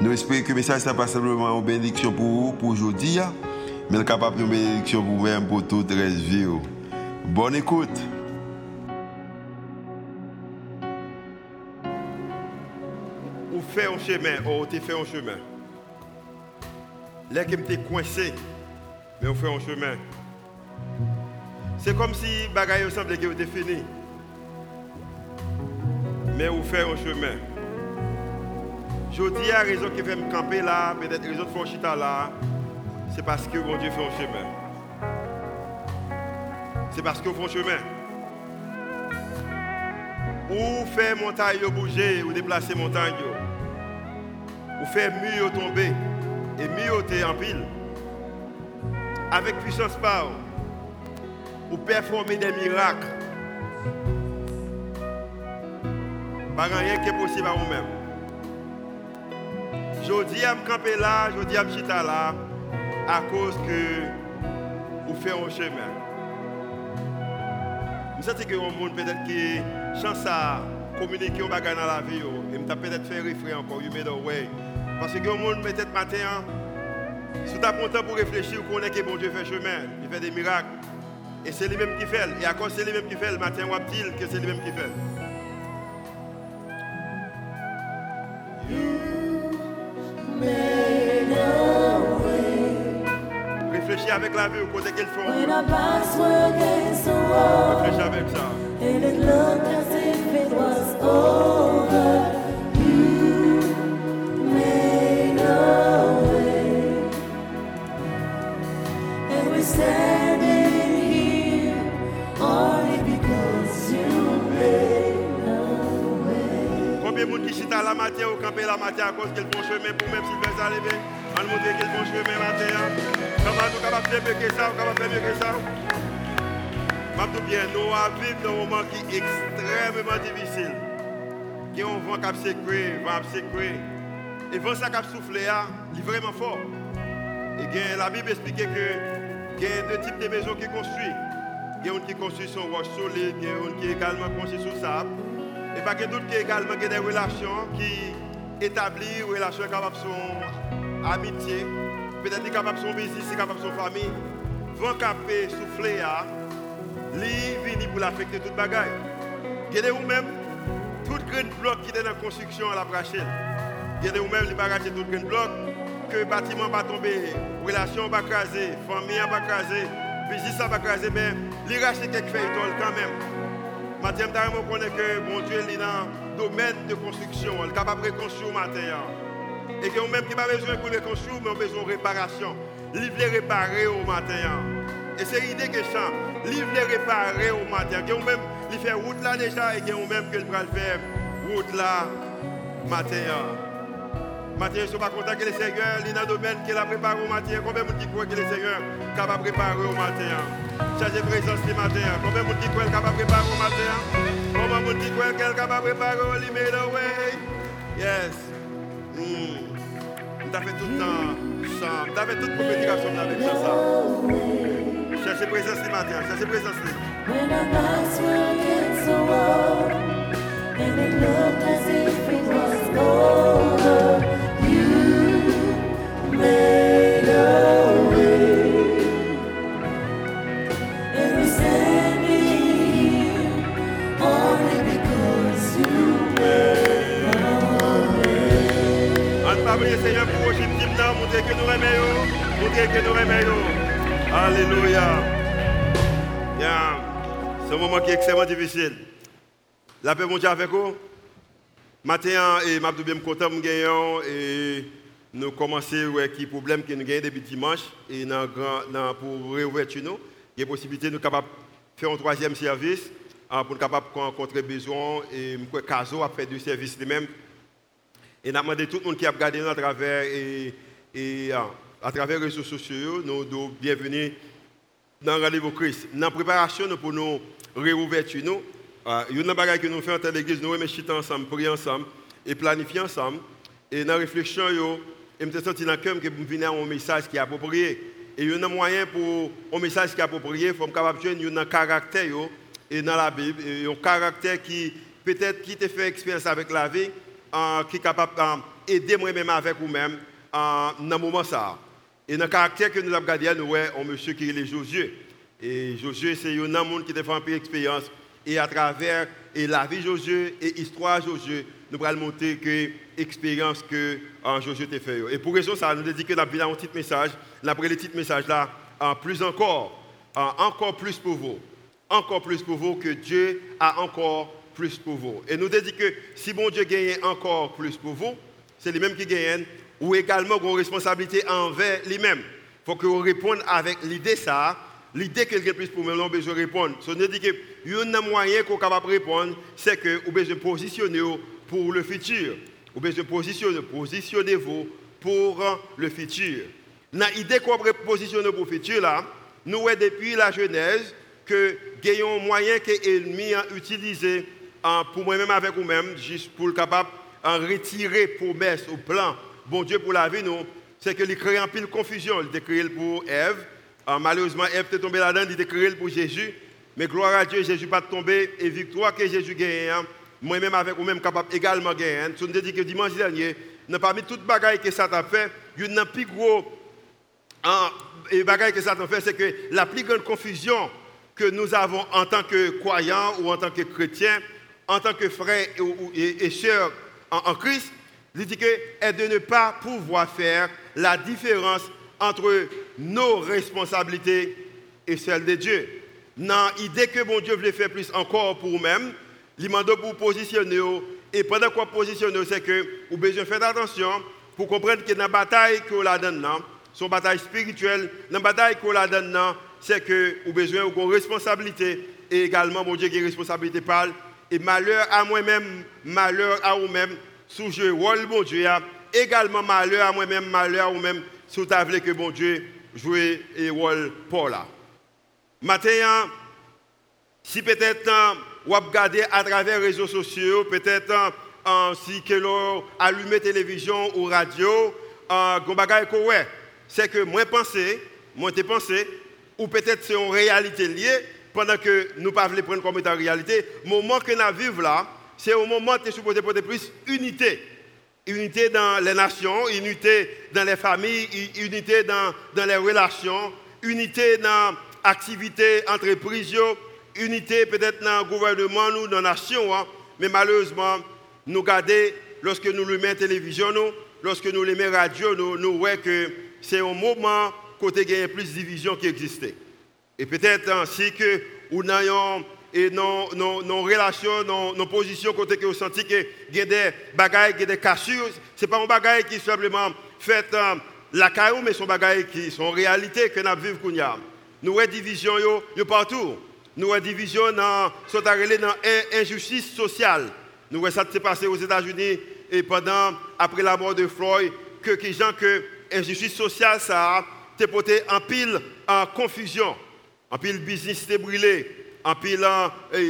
Nous espérons que le message n'est pas simplement une bénédiction pour vous, pour aujourd'hui, mais capable une bénédiction pour vous-même, pour toute la vie. Bonne écoute. Ou fait un chemin, ou tu fait un chemin. Là qui me coincé, mais on fait un chemin. C'est comme si bagaille semblait que était fini. Mais on fait un chemin. Je dis à raison qui fait me camper là, peut-être raison de chita là, c'est parce que mon Dieu fait un chemin. C'est parce fait un chemin. Ou faire montagne bouger, ou déplacer montagne, ou faire mur tomber, et mur en pile. Avec puissance par, ou performer des miracles. Pas rien qui est possible à vous-même. Je dis à me camper là, je dis à me chita là, à cause que vous faites un chemin. Je sens que le monde peut-être qui chance à communiquer au bagage dans la vie, et me peut-être fait réfléchir encore, you made a way. Parce que le monde peut-être matin, si tu as content pour réfléchir, vous connaissez que bon Dieu fait chemin, il fait des miracles. Et c'est lui-même qui fait. Et à cause c'est lui-même qui fait, le matin, on va dire que c'est lui-même qui fait. Avec la vie, font. Were against the wall, Réfléchis avec ça. and it looked as if it was over, you made a way, and we're standing here only because you made a way. Combien de monde qui chita la matin ou camper la matin à cause qu'elle bon chemin pour même s'ils veulent arriver On nous montre de faire mieux que ça, faire mieux que ça Je bien, nous vivons dans un moment qui est extrêmement difficile. Qui ont vent qui vent. Et vent qui a soufflé, il est vraiment fort. Et bien, la Bible explique que il y a deux types de maisons qui construisent. Il y a une qui construit sur roche solide, il y a une qui également construit sur sable. Et pas que d'autres qui également des relations qui établissent relations capables de son amitié, peut-être capables de son business, capables de son famille. Vent capé, souffler, li vini pour l'affecter toute bagaille. Il y a ou même tout grand bloc qui est dans la construction à la brachelle. Il y a ou même les bagages tout grand bloc que le bâtiment va tomber, relation va craser, famille va craser, business va craser, mais il rachète quelques feuilles quand même. Matin, je connais que mon Dieu est dans le domaine de construction. Il est capable de reconstruire matin. Et que même qui pas besoin de reconstruire, mais on a besoin de réparation. Il veut réparer au matin. Et c'est l'idée que ça. Il veut réparer au matin. Et même, il fait route là déjà et que même qu'il va faire route là matin. Matin, je ne suis pas content que le Seigneur, il le domaine qu'il a préparé au matin. Combien de qui croit que le Seigneur est capable de au matin Chargez présence ce matin. Combien de qui croit qu'il est capable de au matin Combien de qui croit qu'il est capable de préparer au away Yes. Mm. On t'a fait tout le temps chant. On t'a fait toute prédication avec ça. ça. Cherchez présence ce matin. Cherchez présence. When our backs were against the wall, and it looked as if it was over, you made a way. And we're standing here only because you made a way. Seigneur que nous montrer que nous aimons. Alléluia. Bien. C'est un moment qui est extrêmement difficile. La paix, mon Dieu, avec vous. Matin, et suis bien content de gagner et nous commençons avec les problèmes que nous avons depuis dimanche et dans, dans- pour réouverture nous. Il y a possibilité de nous faire un troisième service ah, pour nous capables de rencontrer besoin et Caso a fait deux services lui-même. Et nous demandé tout le monde qui a regardé nous à travers et, et, ah, à travers les réseaux sociaux, nous nous bienvenue dans le rendez-vous Christ. Dans la préparation pour nous réouverture, nous, euh, il y a chose que nous faisons en l'église, nous remettons ensemble, prier ensemble et planifier ensemble. Et dans la réflexion, je me suis senti dans le cœur que venez à un message qui est approprié. Et il y a un moyen pour un message qui est approprié, il faut capable de un caractère et dans la Bible, un caractère qui peut-être qui te fait expérience avec la vie, euh, qui est capable d'aider moi-même avec vous-même euh, dans ce moment ça. Et dans le caractère que nous avons regardé, nous avons un monsieur qui est Josué. Et Josué, c'est un homme qui a fait un peu d'expérience. Et à travers et la vie de Josué et l'histoire de Josué, nous allons montrer que l'expérience que euh, Josué a fait. Et pour raison ça, nous dit que nous avons un petit message. Avons le petit message là, en plus encore, encore plus pour vous. Encore plus pour vous que Dieu a encore plus pour vous. Et nous dit que si bon Dieu gagne encore plus pour vous, c'est lui-même qui gagne, ou également une responsabilité envers lui-même. Il faut que vous répondiez avec l'idée ça, l'idée que quelqu'un plus pour moi, on besoin répondre. Ça nous dit que un moyen qu'on capable de répondre, c'est que vous besoin positionner pour le futur. Vous besoin positionner, positionnez-vous pour le futur. Dans l'idée qu'on positionner pour le futur, là, nous, depuis la Genèse, que un moyen que l'ennemi a utilisé pour moi-même avec vous-même, juste pour le capable de retirer promesse au plan, bon Dieu pour la vie, nous, c'est qu'il crée un pile de confusion. Il a créé pour Ève. malheureusement, Ève est tombée là-dedans, il a créé pour Jésus. Mais gloire à Dieu, Jésus n'est pas tombé. Et victoire que Jésus gagne, hein, moi-même avec vous-même capable également gagner. Si on dit que dimanche dernier, n'a pas mis toute bagaille que ça t'a fait, il y a plus gros et bagaille que ça t'a fait, c'est que la plus grande confusion que nous avons en tant que croyants ou en tant que chrétiens, en tant que frères et, sœurs en, Christ, il dit que est de ne pas pouvoir faire la différence entre nos responsabilités et celles de Dieu. Dans l'idée que mon Dieu voulait faire plus encore pour nous-mêmes, il demande pour positionner. Et pendant qu'on positionne, c'est que vous besoin de faire attention pour comprendre que dans la bataille que la donne, c'est une bataille spirituelle, dans la bataille que la donne, c'est que vous besoin de responsabilité et également, mon Dieu, qui responsabilité parle et malheur à moi-même, malheur à vous-même, sous je rôle bon Dieu, également malheur à moi-même, malheur à vous-même, sous ta que bon Dieu joue et rôle pour là. Maintenant, si peut-être vous regardez à travers les réseaux sociaux, peut-être si que l'on allume la télévision ou radio, c'est que moi pensé, moi te pensé, ou peut-être c'est une réalité liée, pendant que nous ne pouvons pas prendre comme étant réalité, le moment que nous vivons là, c'est au moment où nous supposé porter plus unité. Unité dans les nations, unité dans les familles, unité dans, dans les relations, unité dans l'activité entreprise, unité peut-être dans le gouvernement ou dans la nation. Hein. Mais malheureusement, nous gardons, lorsque nous le mettons télévision, lorsque nous le mettons radio, nous, nous voyons que c'est un moment côté il y a plus de division qui existait. Et peut-être ainsi que nous avons et nos, relations, nos, positions, côté que vous sentez qu'il y a des bagailles, des cassures. Ce n'est pas un bagage qui simplement fait euh, la caillou, mais des bagailles qui sont réalité que nous vivons. Nous avons des divisions partout. Nous avons des divisions dans, dans l'injustice sociale. Nous avons ça s'est passé aux États-Unis et pendant, après la mort de Floyd, que les gens que l'injustice sociale, ça a porté en pile en confusion. En pile business brûlé, en pile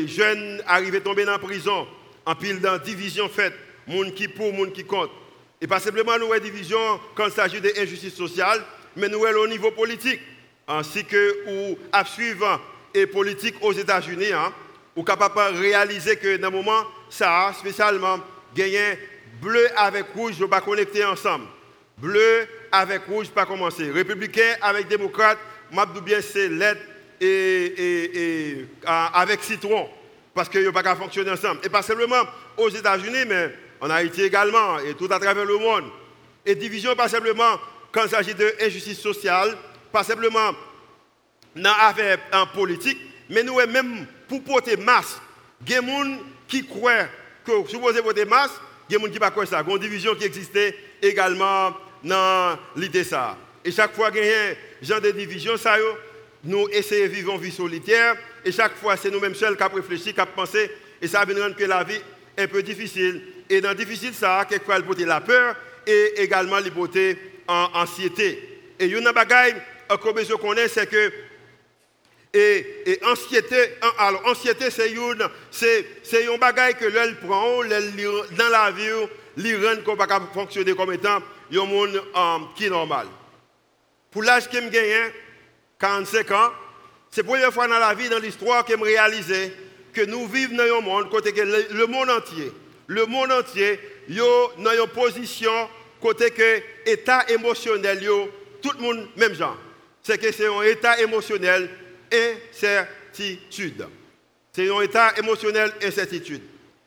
jeunes arrivés tomber dans la prison, en pile dans division faite, monde qui pour, monde qui compte. Et pas simplement nous avons division quand il s'agit d'injustice sociale, mais nous avons au niveau politique, ainsi que ou à suivre et politique aux États-Unis, hein, ou capable de réaliser que dans le moment, ça a spécialement gagné bleu avec rouge, ne pas connecter ensemble. Bleu avec rouge, pas commencer. Républicain avec démocrate, Mabdou bien c'est l'aide et, avec citron, parce qu'ils n'ont pas qu'à fonctionner ensemble. Et pas simplement aux États-Unis, mais en Haïti également, et tout à travers le monde. Et division, pas simplement quand il s'agit d'injustice sociale, pas simplement dans l'affaire en politique, mais nous, même pour porter masse, il y a des gens qui croient que supposé porter masse, il y a des gens qui ne pas ça. Il y a une division qui existait également dans l'idée ça. Et chaque fois qu'il y a un genre de division, ça, nous essayons de vivre une vie solitaire et chaque fois c'est nous-mêmes seuls qui avons réfléchi, qui avons pensé et ça veut rendre que la vie est un peu difficile. Et dans difficile, ça, quelquefois, elle porter la peur et également elle porter en anxiété. Et une bagaille que besoin connaître, c'est que et, et anxiété, an- alors anxiété c'est une c'est c'est un bagaille que l'elle prend, dans la vie, li rend qu'on pas fonctionner comme étant un monde euh, qui est normal. Pour l'âge que je gagne, 45 ans, c'est la première fois dans la vie, dans l'histoire, que je réalise que nous vivons dans un monde, le, monde entier, le monde entier, yo dans une position, côté que état émotionnel, tout le monde, même genre. C'est que c'est un état émotionnel, incertitude. C'est un état émotionnel, incertitude.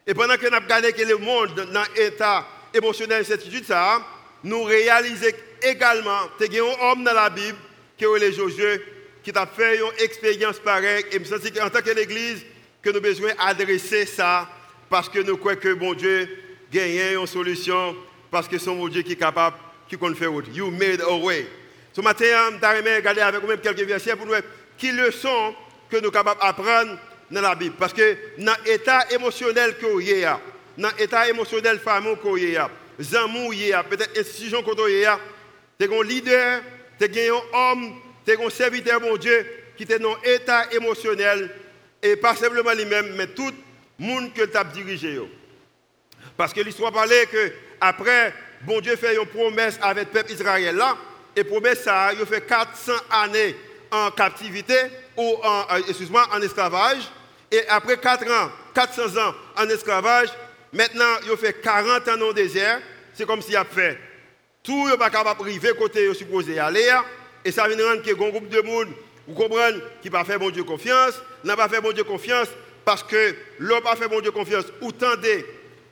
Et pendant que nous que le monde dans l'état émotionnel, incertitude, ça, nous réalisons également, il y a un homme dans la Bible, qui est le Josué, qui a fait une expérience pareille. Et je me sens qu'en tant que l'Église, que nous avons besoin d'adresser ça, parce que nous croyons que bon Dieu gagne une solution, parce que c'est mon Dieu qui est capable, qui compte faire autre. You made a way. Ce matin, je vais regarder avec vous-même quelques versets pour nous voir qui leçons que nous sommes capables d'apprendre dans la Bible. Parce que dans l'état émotionnel que vous avez, dans l'état émotionnel famille que vous avez, Zamou, peut-être institution que vous avez, tu un leader, tu un homme, tu un serviteur, mon Dieu, qui est dans l'état émotionnel, et pas simplement lui-même, mais tout le monde que tu as dirigé. Parce que l'histoire parlait que après, bon Dieu fait une promesse avec le peuple Israël et promesse ça, il fait 400 années en captivité ou en, euh, excuse-moi, en esclavage. Et après 4 ans, 400 ans en esclavage, maintenant il fait 40 ans dans le désert. C'est comme s'il a fait tout n'est pas capable d'arriver côté où supposé aller. Et ça vient rendre a un groupe de monde, vous comprenez, qui n'a pas fait bon Dieu confiance, n'a pas fait bon Dieu confiance, parce que l'homme pas fait bon Dieu confiance, ou tant des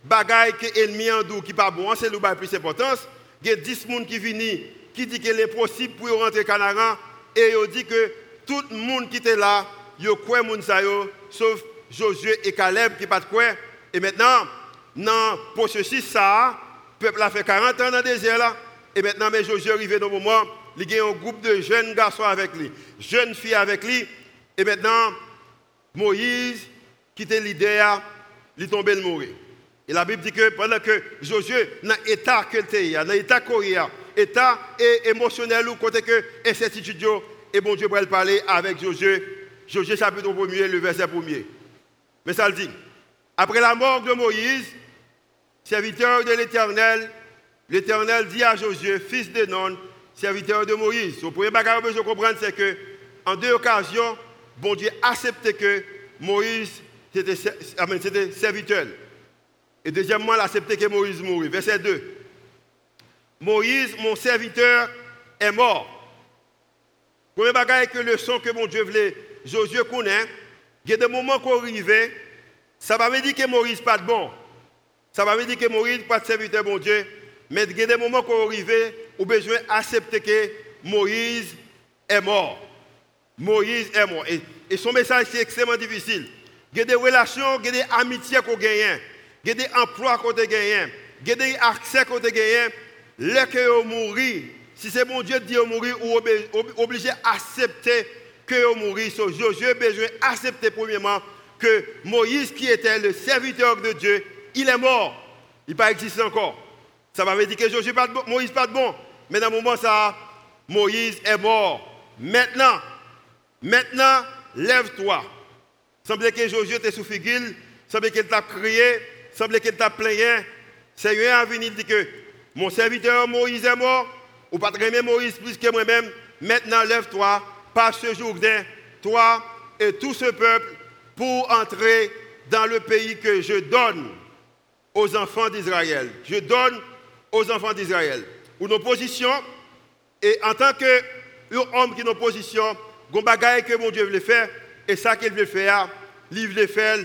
bagailles que l'ennemi en dou qui pas bon, c'est le plus importance. Il y a 10 personnes qui viennent, qui dit qu'il est possible pour rentrer Canaran, et ils dit que tout le monde qui était là, ils croient moun sa sauf Josué et Caleb qui pas de quoi. Et maintenant, dans le processus ça, le peuple a fait 40 ans dans le désert là, et maintenant, mais Josué arrivé dans le moment, il y a un groupe de jeunes garçons avec lui, jeunes filles avec lui, et maintenant, Moïse, qui était leader, il est tombé de mourir. Et la Bible dit que pendant que Josué, dans l'état que dans l'état coréen, état émotionnel ou côté que incertitude, et bon Dieu pour parler avec Josué, Josué chapitre 1er, le verset 1er. Mais ça le dit, après la mort de Moïse, serviteur de l'Éternel, l'Éternel dit à Josué, fils de Non, serviteur de Moïse. Le premier bagage que je comprendre, c'est que en deux occasions, bon Dieu acceptait que Moïse amen, c'était serviteur. Et deuxièmement, il a accepté que Moïse mourit. Verset 2. Moïse, mon serviteur, est mort. Premier bagage que le son que mon Dieu voulait, Josué connaît, il y a des moments qu'on arrive, ça veut pas dire que Moïse pas de bon. Ça veut dire que Moïse pas de serviteur bon Dieu, mais il y a des moments qu'on arrive, où besoin d'accepter que Moïse est mort. Moïse est mort. Et, son message, c'est extrêmement difficile. Il y a des relations, il y a des amitiés qu'on gagne, il y a des emplois qu'on gagne, il y a des accès qu'on gagne. Là que vous mourir, si c'est mon Dieu dit de mourir, ou obligé d'accepter que vous. So, Josué besoin d'accepter premièrement que Moïse, qui était le serviteur de Dieu, il est mort. Il n'est pas existé encore. Ça va dire que Josué pas bon, Moïse pas de bon. Mais dans le moment ça, Moïse est mort. Maintenant, maintenant, lève-toi. Semblait que Josué était sous figure, semblait qu'il t'a crié, semblait qu'il t'a plaigné. Seigneur a venu dire que mon serviteur Moïse est mort, ou pas aimer Moïse plus que moi-même. Maintenant, lève-toi, passe ce Jourdain, toi et tout ce peuple, pour entrer dans le pays que je donne aux enfants d'Israël. Je donne aux enfants d'Israël. Ou nos positions, et en tant que homme qui est en position, il bagaille que mon Dieu veut faire, et ça qu'il veut faire, il veut faire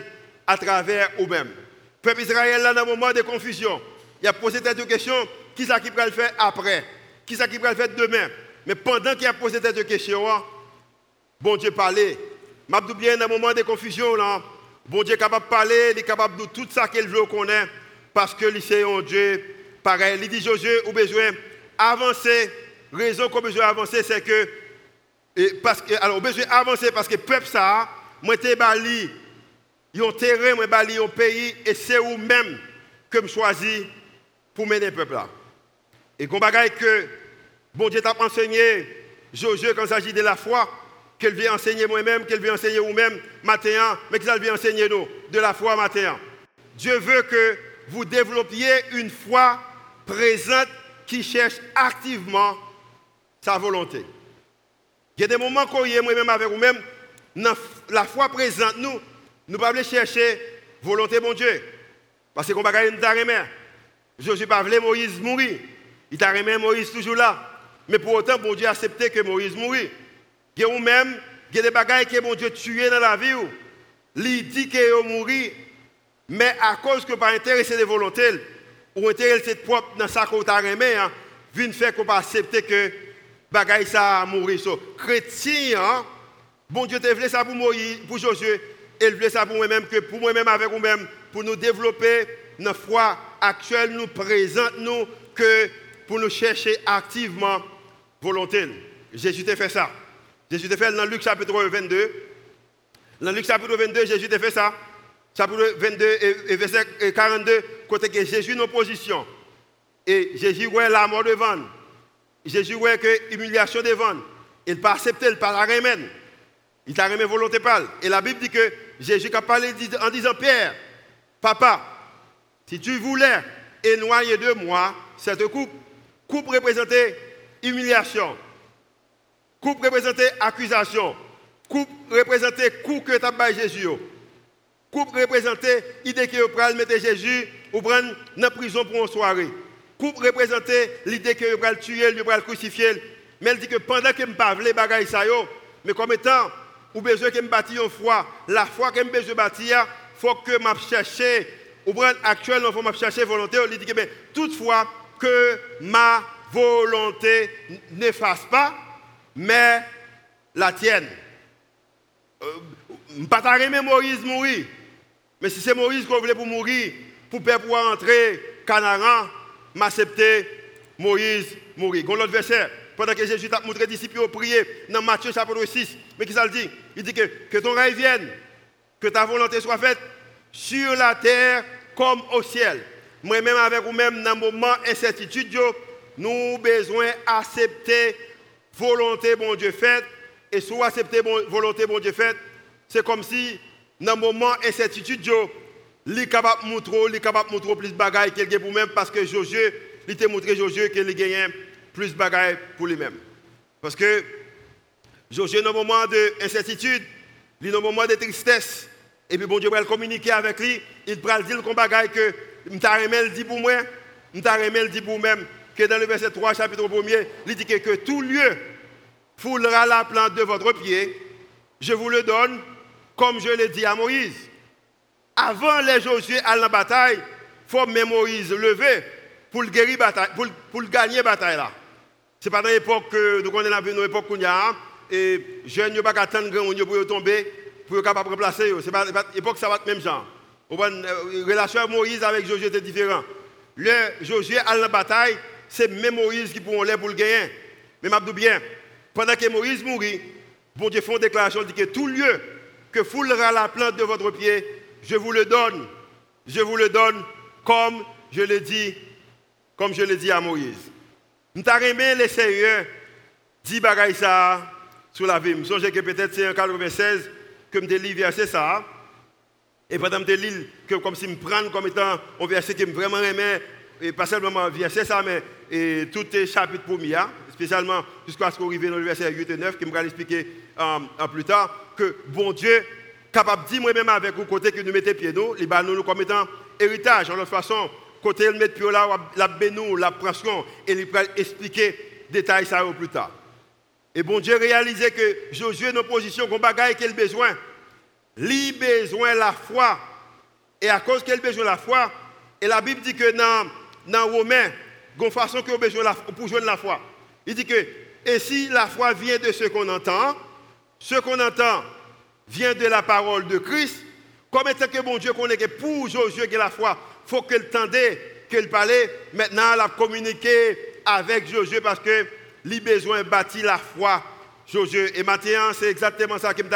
à travers vous-même. Le peuple Israël, là, dans un moment de confusion, il a posé cette question, qui ça qui va le faire après? Qui ça qui va le faire demain? Mais pendant qu'il a posé cette question, bon Dieu parlait. M'a bien dans un moment de confusion, là, bon Dieu est capable de parler, il est capable de tout ça qu'il veut connaître, parce que c'est un Dieu pareil. Il dit Josué, ou besoin avancer. Raison qu'on besoin d'avancer, c'est que, et parce que, alors, besoin d'avancer parce que le peuple, ça, moi, bali, ont terrain, moi, bali, un pays, et c'est vous-même que je choisis pour mener le peuple là. Et qu'on bagaille que Bon Dieu t'a enseigné, Josué, quand il s'agit de la foi, qu'elle vient enseigner moi-même, qu'elle vient enseigner vous-même matin, mais qu'elle vient enseigner nous, de la foi matin. Dieu veut que vous développiez une foi présente qui cherche activement sa volonté. Il y a des moments qu'on y est moi-même avec vous-même, la foi présente nous, nous ne pouvons pas chercher volonté mon Dieu. Parce qu'on ne peut pas ne suis pas voulu Moïse mourir. Il t'a remis Moïse toujours là. Mais pour autant, bon Dieu a accepté que Moïse mourit. Y a même a des bagailles que bon Dieu tué dans la vie. Il dit qu'il est mort, mais à cause que par intéressé de volonté, ou intéressé propre dans sa qu'on t'a remis, hein, pas accepter que bagaille ça a mouru. So, chrétien, hein, bon Dieu t'a voulu ça pour Moïse, pour Josué, et voulait ça pour moi-même, que pour moi-même avec vous-même, pour nous développer notre foi actuelle, nous présente nous, que pour nous chercher activement volonté. Jésus t'a fait ça. Jésus t'a fait dans Luc chapitre 22. Dans Luc chapitre 22, Jésus t'a fait ça. Chapitre 22 et, verset 42, côté que Jésus en position. Et Jésus voit la mort devant. Jésus voit que l'humiliation devant. Il pas accepté, il pas la remettre. Il t'a remis volonté pâle. Et la Bible dit que Jésus a parlé en disant Père, papa, si tu voulais éloigner de moi cette coupe, coupe représentait humiliation, coupe représentait accusation, coupe représentait coup que tu as Jésus. Coupe représentait l'idée que vous mettre Jésus ou prendre prison pour une soirée. Coupe représentait l'idée que vous tuer, vous le crucifier. Mais elle dit que pendant que je ne pas les bagailles ça mais comme étant ou besoin que me bâtir une foi, la foi que me besoin bâtir, faut que ou prendre actuellement faut m'a chercher volonté, il dit que toutefois que ma volonté n'efface pas mais la tienne. Euh, pas ta Moïse mourir. Mais si c'est Moïse qu'on voulait pour mourir, pour pouvoir entrer Canaran, m'accepter Moïse mourir. Gon l'autre verset, pendant que Jésus t'a montré disciples au prier dans Matthieu chapitre 6, mais qui ça le dit? Il dit que, que ton règne vienne, que ta volonté soit faite sur la terre comme au ciel. Moi-même avec vous-même, dans le moment d'incertitude, nous avons besoin d'accepter volonté bon Dieu faite. Et si vous acceptez volonté bon Dieu faite, c'est comme si dans le moment d'incertitude, il est capable de montrer, il est capable de montrer plus de bagailles qu'il pour lui-même parce que Josué, il t'a montré Josué qu'il a plus de bagailles pour lui-même. Parce que Josué, dans le moment d'incertitude, il est dans le moment de tristesse. Et puis bon Dieu va communiquer avec lui, il va dire qu'on bagaille que m'ta dit pour moi, m'ta dit pour moi-même que dans le verset 3 chapitre 1er, il dit que, que tout lieu foulera la plante de votre pied, je vous le donne comme je l'ai dit à Moïse. Avant les Josué à la bataille, il faut Moïse lever pour le, gagner la bataille. Ce n'est pas dans l'époque que nous connaissons dans l'époque où a, et jeunes ne pas attendre grand pour tomber, pour être capable de remplacer. C'est pas l'époque ça va être même genre. La euh, relation de Moïse avec Josué était différente. Le Josué à la bataille, c'est même Moïse qui pourront aller pour le gagner. Mais je bien, pendant que Moïse mourit, bon Dieu fait une déclaration, dit que tout lieu que foulera la plante de votre pied, je vous le donne. Je vous le donne comme je l'ai dit, comme je l'ai dit à Moïse. Nous avons les sérieux, dit bagaille ça sur la vie. Je pense que peut-être c'est en 96 que je lis verset ça. Et pendant que je lis, comme si je me prends comme étant un verset qui me vraiment aimé, et pas seulement verset ça, mais et, tout chapitres premiers, hein, spécialement jusqu'à ce qu'on arrive dans le verset 8 et 9, qui me va expliquer euh, plus tard que bon Dieu capable de dire moi-même avec vous côté que nous mettons pieds nous, les nous comme étant héritage. En notre façon, côté le mettre pied là, la bénou, la pression, et il va expliquer détails ça plus tard. Et bon Dieu réalisait que Josué est en position qu'on bagaille qu'il besoin. Lui besoin la foi. Et à cause qu'il besoin la foi, et la Bible dit que dans, dans Romains, façon besoin pour jouer la foi. Il dit que, et si la foi vient de ce qu'on entend, ce qu'on entend vient de la parole de Christ. Comme étant que bon Dieu connaît que pour Josué qui la foi, il faut qu'elle tendait, qu'elle parlait. Maintenant, elle a communiqué avec Josué parce que a besoin bâtir la foi. Josué. Et maintenant, c'est exactement ça qui me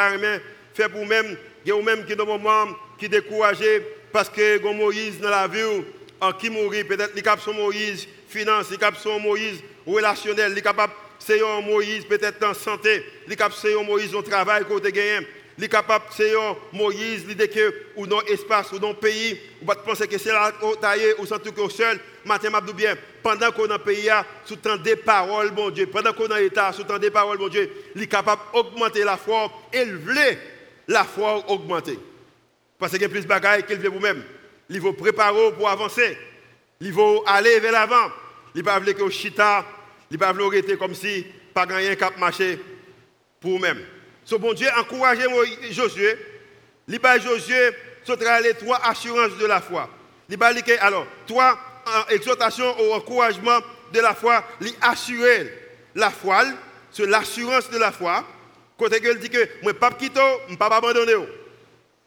fait pour même, il y a même qui dans moment qui découragé parce que Moïse dans la vie en qui mourit, peut-être les cap sont Moïse, finance, les cap sont Moïse, relationnel, il est capable c'est un Moïse peut-être en santé, il est capable c'est un Moïse au travail côté gagné, il est capable c'est Moïse l'idée que ou dans espace ou dans pays, ou pas penser que c'est là au taillé ou sans tout que seul, matin m'a bien, pendant qu'on dans pays sous temps des paroles bon Dieu, pendant qu'on dans état sous temps des paroles bon Dieu, il est capable d'augmenter la foi, élever la foi augmenter. Parce qu'il y a plus de bagailles qu'il veut vous-même. Il faut préparer pour avancer. Il faut aller vers l'avant. Il ne pas que chita, il ne pas rester comme si pas gagné cap marché pour vous-même. Ce bon Dieu encourage Josué. Il va Josué les trois assurances de la foi. Il va alors trois exhortations au encouragement de la foi, il assurer la foi, c'est l'assurance de la foi. Côté il dit que moi pas quitter, je ne pas abandonner.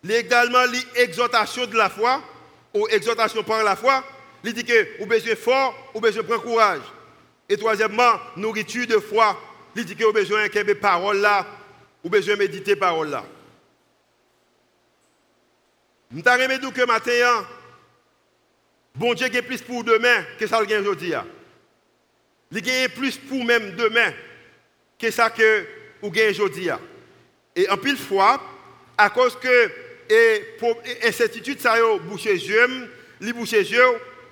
Légalement, l'exhortation de la foi, ou exhortation par la foi, il dit que vous besoin fort, vous besoin prendre courage. Et troisièmement, nourriture de foi, il dit que vous besoin de parole là, vous besoin méditer parole là. Je dire que matin, bon Dieu a plus pour demain que ça le aujourd'hui. Il a plus pour même demain que ça que vous gagnez aujourd'hui. Et en pile fois, à cause que et ça yo boucher yeux, li boucher yeux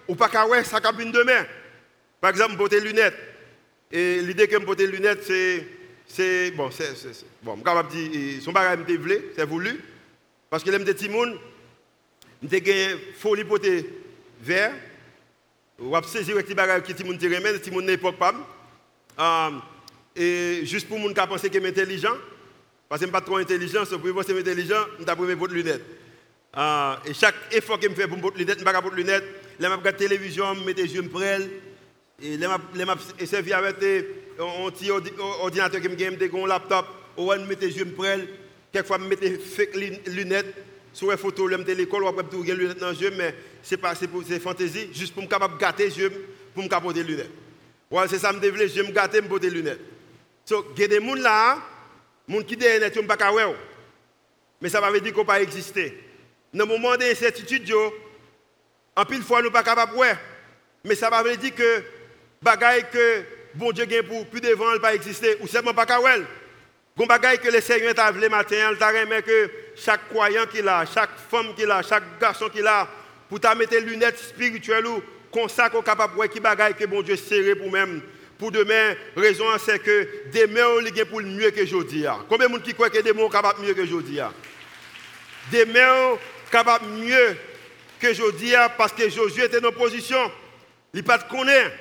ou pas ka ouais ça cabine demain. Par exemple, porter lunettes. Et l'idée que me porter lunettes c'est c'est bon c'est bon, je capable dire son bagage me voulu, c'est voulu parce que l'aime des timoun m'te gagné folie porter vert ou a saisir petit bagage qui timoun te remet, timoun n'époque pas. Um, et juste pour moun ka penser que intelligent parce que je ne suis pas trop intelligent, si vous c'est intelligent, je vais prendre votre Ah, et chaque effort que je fais pour mes lunettes, je ne pas votre lunette. Là, je regarde la télévision, je mets les yeux près. Et je servi avec un petit ordinateur qui me gagne un laptop. Ou je mets les yeux près. Quelquefois, je mets des lunettes. Sur une photo, je mets l'école, ou je mets les lunettes dans les yeux, mais ce n'est pas c'est fantaisie, juste pour me gâter les yeux, pour me capable les lunettes. Ouais, c'est ça, je me je me gâter, je me les lunettes. Donc, il y a des gens là, gens qui derrière net, pas Mais ça ne veut dire qu'on pas exister. Dans le moment d'incertitude, en pile fois, nous ne pas capables de Mais ça veut dire que bagaille que bon Dieu gagne pour plus devant, ne pas exister. Ou seulement pas capable. Gon bagaille que le Seigneur t'a voulu matin, t'a remis que chaque croyant qu'il a, chaque femme qu'il a, chaque garçon qu'il a, pour t'a mettre lunettes spirituelles ou ça qu'on capable de qui bagaille que bon Dieu serré pour même pour demain, raison c'est que demain on est pour mieux que aujourd'hui. Combien de gens qui croient que demain on capable mieux que aujourd'hui Demain capable mieux que aujourd'hui parce que Josué était en position. Il pas connaît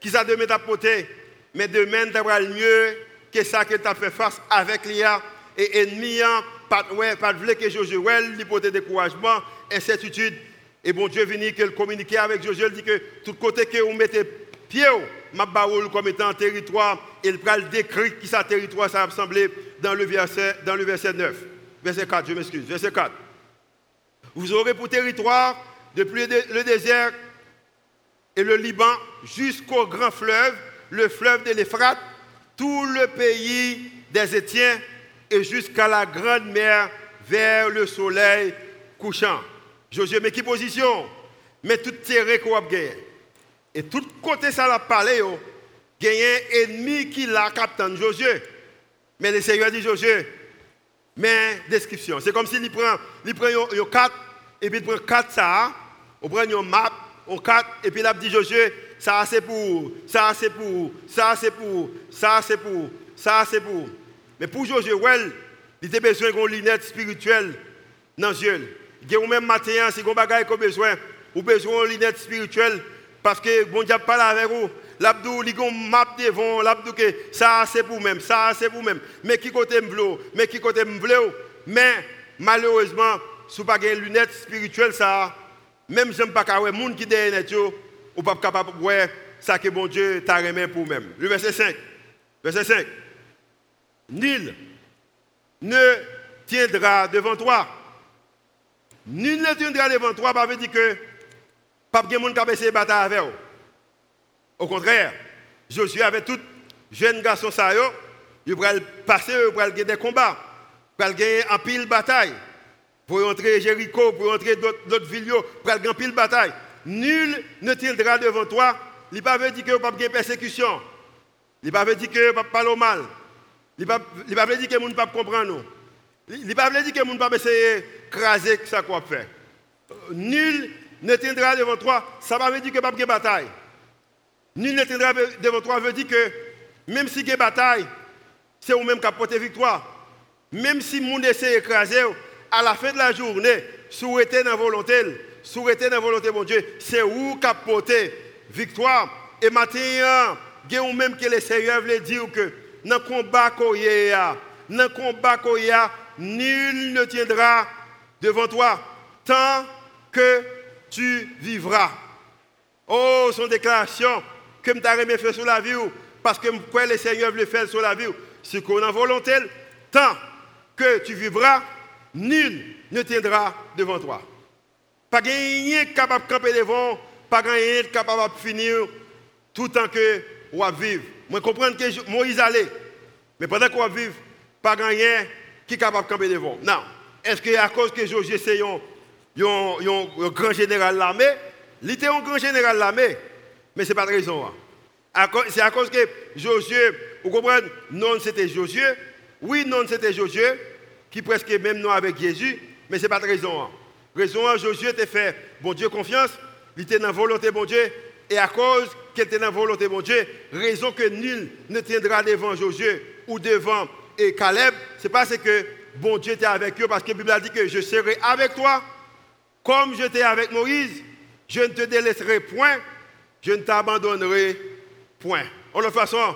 qui ça demain t'a porté, mais demain t'as mieux que ça que tu as fait face avec l'IA et ennemi pas ouais pas de que Josué il portait découragement, incertitude et bon Dieu venu qu'il communiquer avec Josué, il dit que tout côté que vous mettez pied m'a comme étant territoire, il le décrit qui ça territoire, ça a semblé dans le verset, dans le verset 9. Verset 4, je m'excuse. Verset 4. Vous aurez pour territoire depuis le désert et le Liban jusqu'au grand fleuve, le fleuve de l'Euphrate, tout le pays des Étiens et jusqu'à la grande mer vers le soleil couchant. Josué, mais qui position? Mais tout terrain qu'on a gagné. Et tout côté ça l'a parlé, il y a un ennemi qui l'a capté Josué. Mais le Seigneur dit Josué, mais description. C'est comme s'il prend, il prend un 4 et puis il prend 4 ça, on prend une map, on 4 et puis il a dit Josué, ça c'est pour, ça c'est pour, ça c'est pour, ça c'est pour, ça c'est pour. Mais pour Josué, il a besoin d'une lunette spirituelle dans yeux. Il a même matin, si vous avez besoin, ou besoin d'une lunette spirituelle parce que bon Dieu parle avec vous. L'abdou, il a map devant, l'abdou ça c'est pour même, ça c'est pour même. Mais qui côté m'vlo, mais qui côté m'vlo? Mais malheureusement, si vous n'avez pas de lunettes spirituelles, ça, même si vous pas de monde qui derrière vous, ou pas capable de voir ça que bon Dieu t'a remis pour même. Le verset 5. Verset 5. Nul ne tiendra devant toi. Nul ne tiendra devant toi, ça veut dire que pas de monde qui a essayé de bataille avec eux. Au contraire, Josué avait tout jeune garçon ça il va passer, il va gagner des combats, il va gagner en pile bataille. Pour entrer Jéricho, pour entrer d'autres villes, pour en pile bataille. Nul ne tiendra devant toi. Il ne pas dire qu'il n'y a pas de persécution. Il pas veut dire que pas parler mal. Il pas il pas dire que gens ne pas comprendre. Il pas veut dire que gens ne pas essayer craser ça qu'on fait. Nul ne tiendra devant toi, ça va veut dire que pas de bataille. Nul ne tiendra devant toi veut dire que même si il y a bataille, c'est vous-même qui porté victoire. Même si le monde essaie d'écraser, à la fin de la journée, souhaiter la volonté, souhaiter la volonté de Dieu, c'est qui porté victoire. Et maintenant, a même que le Seigneur veut dire que dans le combat qu'il y a, dans le combat qu'il y a, nul ne tiendra devant toi tant que tu vivras. Oh, son déclaration que je t'ai sur la vie, parce que quoi le Seigneur veut faire sur la vie, c'est qu'on a volonté, tant que tu vivras, nul ne tiendra devant toi. Pas rien capable de camper devant, pas rien capable de finir tout temps que on va vivre. Moi, comprends que Moïse allait, mais pendant qu'on vivre, pas rien qui est capable de camper devant? Non. Est-ce que à cause que Josué c'est un, grand général de l'armée, il était un grand général de l'armée, mais ce n'est pas de raison. Hein. C'est à cause que Josué, vous comprenez, non c'était Josué, oui non c'était Josué, qui presque même non avec Jésus, mais ce n'est pas de raison. Hein. Raison, Josué t'a fait, bon Dieu, confiance, il était dans la volonté bon Dieu, et à cause qu'il était dans la volonté bon Dieu, raison que nul ne tiendra devant Josué ou devant et Caleb, c'est parce que bon Dieu était avec eux, parce que la Bible a dit que je serai avec toi, comme j'étais avec Moïse, je ne te délaisserai point, je ne t'abandonnerai point. En toute façon,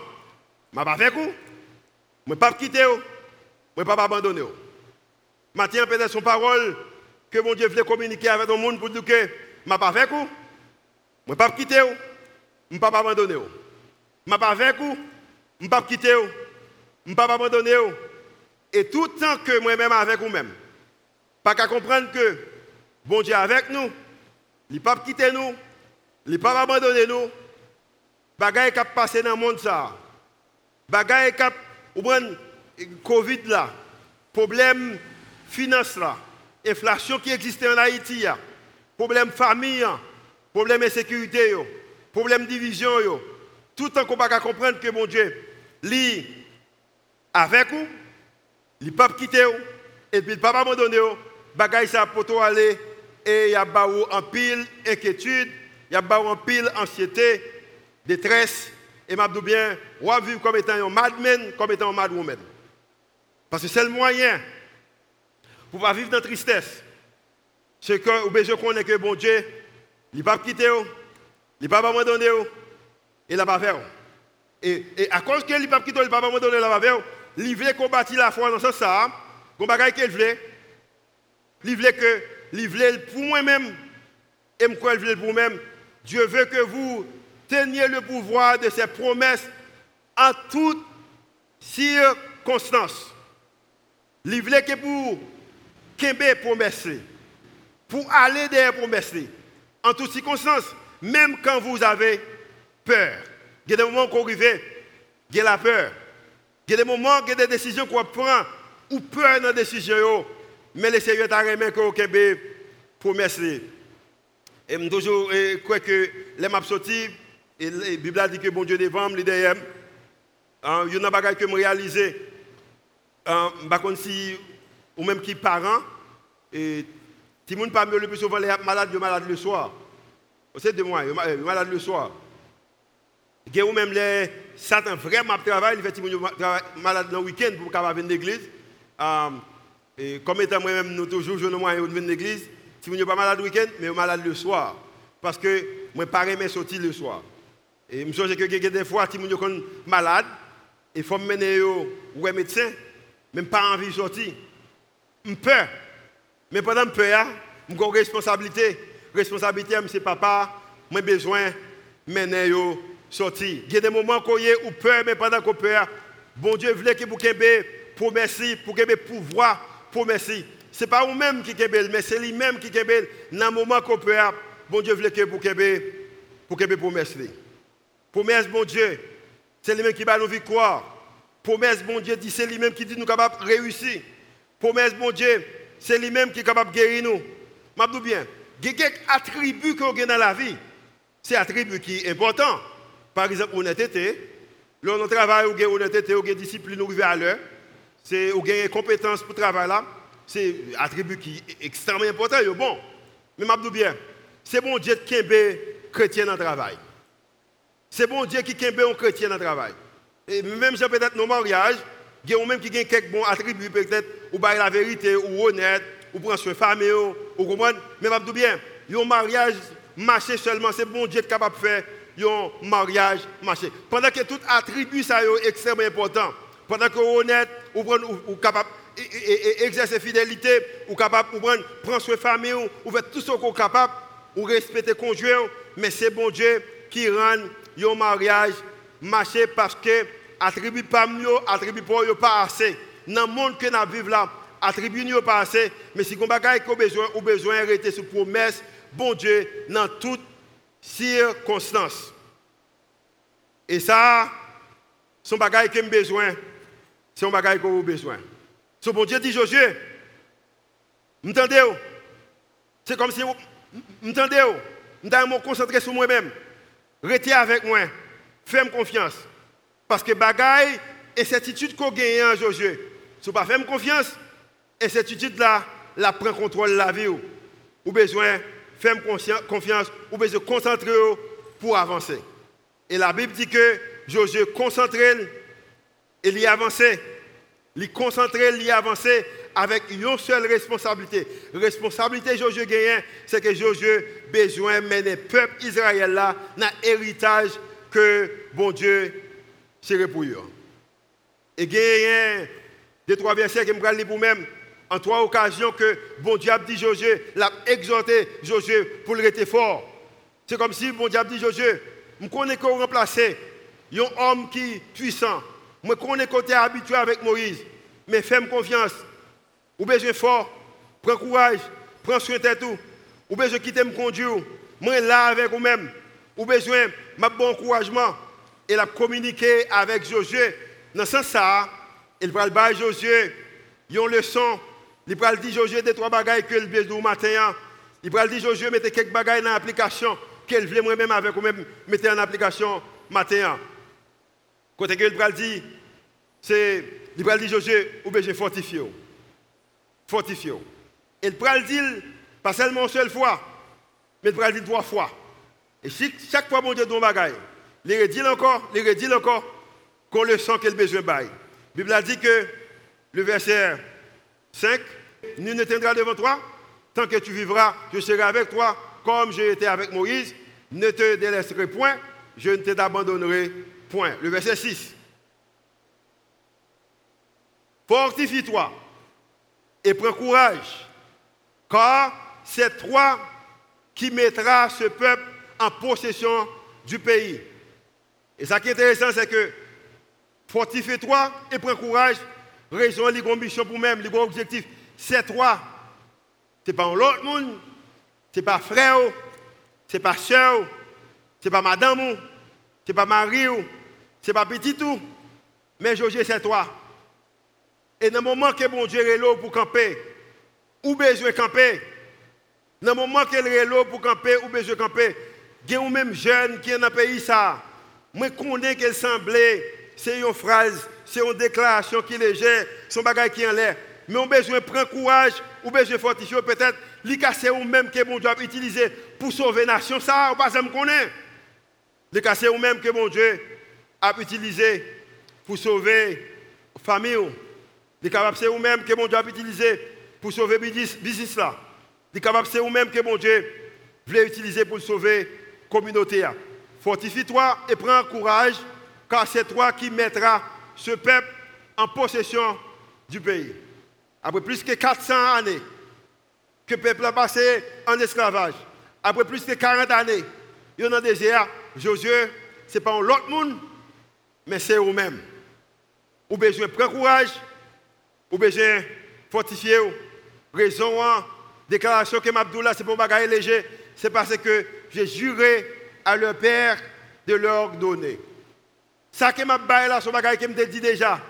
je ne vais pas faire coup, je ne vais pas quitter, je ne vais pas abandonner. Matin, peut-être son parole que mon Dieu voulait communiquer avec le monde pour dire que je ne pas faire coup, je ne pas quitter, je ne pas abandonner. Je ne pas faire coup, je ne pas quitter, je ne pas abandonner. Et tout le temps que moi-même avec vous-même, pas qu'à comprendre que bon Dieu est avec nous, il ne pas quitter nous, il ne pas abandonner nous. Bagaille qui passé dans le monde ça. Bagaille qui a Covid là, problème finance là, inflation qui existe en Haïti, problème famille, problème insécurité, problème division, tout temps qu'on pas comprendre que mon Dieu, lui, avec vous, il ne pas quitter vous, et puis il ne pas abandonner vous, bagaille ça pour et il y a en pile inquiétude, il y a en pile anxiété, détresse, et m'a bien, on vivre comme étant un madman, comme étant un madwoman. Parce que c'est le moyen pour pas vivre dans la tristesse. C'est que vous connaître que bon Dieu, il ne pas quitter il ne pas abandonner et il ne pas. Et, à cause qu'il ne pas quitter, il ne pas abandonner, il ne pas il combattre la foi dans ce sens, comme bagaille qu'il voulait. Il que, il voulait pour moi-même, et il voulait pour moi-même, Dieu veut que vous teniez le pouvoir de ses promesses en toutes circonstances. Il que pour Kembe promesses, pour aller derrière promesses, en toutes circonstances, même quand vous avez peur. Il y a des moments qu'on arrive, il y a la peur. Il y a des moments, il y a des décisions qu'on prend, ou peur dans les décisions, mais le Seigneur t'a remis que Kembe promesses. Et je toujours crois que les maps sortis, et la Bible dit que bon Dieu devant, les derrière. Hein, il y a des choses que je réalisé. Par hein, contre, si, ou même qui parents, et si les gens le plus souvent les malades, malades le soir. C'est de moi, ils malades le soir. Y a même les Satan vraiment travail, il fait des malades le week-end pour venir à l'église. Et comme étant moi-même, nous toujours, je ne moyen de venir l'église. Si vous n'êtes pas malade le week-end, mais vous malade le soir. Parce que moi, pas mes sortir le soir. Et je me souviens que des fois, si vous êtes malade, il faut me mener au médecin, même pas envie de sortir. Je peur. Mais pendant que je peur, j'ai une responsabilité. Responsabilité, c'est papa, j'ai besoin mener sortir. Il y a des moments où vous peur, mais pendant qu'on peur, bon Dieu voulait que vous ayez promesse, pour que pouvoir, promesse. Ce n'est pas vous-même qui êtes mais c'est lui-même qui est dans le moment qu'on peut. Bon Dieu voulait que vous ayez pour que promesse. Promesse, bon Dieu, c'est lui-même qui va nous victoire. Promesse, bon Dieu, c'est lui-même qui dit nous capables de réussir. Promesse, bon Dieu, c'est lui-même qui est capable de guérir nous. Je dis bien, il y a quelques attributs qu'on a dans la vie. C'est attribut qui est important. Par exemple, honnêteté, Là, on travaille, on a honnêteté, on a discipline, on arrive à l'heure. C'est, on a compétence pour travailler là. C'est un attribut qui est extrêmement important. Bon, mais je bien, c'est bon Dieu qui est chrétien dans le travail. C'est bon Dieu qui est un chrétien dans le travail. Et même si peut-être nos mariages, il y a même qui ont quelques bons attributs, peut-être, ou bail la vérité, ou honnête, ou prendre soin de famille, ou comprendre. Mais je dis bien, un mariage marché seulement, c'est bon Dieu capable de faire un mariage marché. Pendant que tout attribut ça est extrêmement important. Pendant que vous honnête, ou, ou, capable d'exercer fidélité, ou capable de prendre soin de famille, ou faire tout ce qu'on est capable, ou respecter conjoint, mais c'est bon Dieu qui rend un mariage marché parce que attribut pas mieux, attribut pas pas assez. Dans le monde que nous vivons là, attribut n'est pas assez, mais si vous avez besoin, ou besoin d'arrêter sur promesse, bon Dieu, dans toutes circonstances. Et ça, son bagage que besoin, c'est un bagage que vous besoin. Ce bon Dieu dit Josué, m'entendez C'est comme si, m'entendez Je me concentrer sur moi-même. Restez avec moi. Fais-moi confiance. Parce que bagaille et certitude qu'on gagne, Josué, si vous ne faites pas confiance, et certitude là, la prend contrôle de la vie. Ou besoin faire confiance, ou besoin de concentrer pour avancer. Et la Bible dit que Josué concentré, il y avançait. Il concentré, il y avançait avec une seule responsabilité. Responsabilité Josué gagne, c'est que Josué besoin de mener le peuple Israël là dans l'héritage que bon Dieu serait pour. Et il y a trois versets que je vais lire pour même en trois occasions que bon Dieu a dit Josué, l'a exhorté Josué pour le rester fort. C'est comme si bon Dieu a dit Josué, je connais qu'on remplacer un homme qui est puissant. Je connais qu'on est habitué avec Moïse. Mais fais-moi confiance. Ou besoin fort, prends courage, prends soin de tout. Ou besoin quitter me conduire. Moi là avec vous-même. Ou besoin de bon encouragement. Et la communiquer avec Josué. Dans ce sens, il va le Josué une leçon il va dire Josué des trois bagailles que le matin. hein. Il va dire Josué mettez quelques bagailles dans l'application qu'elle voulait moi-même avec vous-même mettez en application matin. hein. Il va dire c'est il va dire Josué ou bien fortifié. Fortifié. Il va dire pas seulement une seule fois, mais il va dire trois fois. Et chaque fois mon Dieu donne il redit encore, il redit encore qu'on le sent qu'il besoin bail. La Bible a dit que le verset 5. Nul ne tiendra devant toi. Tant que tu vivras, je serai avec toi, comme j'ai été avec Moïse. Ne te délaisserai point, je ne t'abandonnerai point. Le verset 6. Fortifie-toi et prends courage, car c'est toi qui mettras ce peuple en possession du pays. Et ça qui est intéressant, c'est que fortifie-toi et prends courage, raison, les ambitions pour même, les objectifs. C'est toi. Ce n'est pas l'autre monde. Ce n'est pas frère. Ce n'est pas soeur. Ce n'est pas madame. Ce n'est pas mari. Ce n'est pas petit tout. Mais Josué, c'est toi. Et dans le moment que bon Dieu pour camper, ou besoin de camper, dans le moment qu'il est là pour camper, ou besoin de camper, il y a un même jeune qui est dans le pays, ça. Je connais qu'elle semblait, c'est une phrase, c'est une déclaration qui est légère, un bagage qui est en l'air. Mais on a besoin de prendre courage, ou besoin de fortifier, peut-être, casser ou même que bon Dieu a utilisé pour sauver la nation, ça, on pas me connaît. Casser ou même que bon Dieu a utilisé pour sauver la famille. Capables c'est vous-même que mon Dieu a utilisé pour sauver le business là. Capables c'est vous-même que mon Dieu voulait utiliser pour sauver la communauté. Fortifie-toi et prends courage, car c'est toi qui mettras ce peuple en possession du pays. Après plus que 400 années que le peuple a passé en esclavage, après plus que 40 années, il y a dans le désert, Josué, ce n'est pas l'autre monde, mais c'est vous-même. Vous avez besoin de prendre courage, vous avez besoin de fortifier, raison, hein. déclaration que Mabdoula, c'est pour bagaille léger, c'est parce que j'ai juré à leur père de leur donner. Ça que m'a là, c'est bagaille que me dit déjà.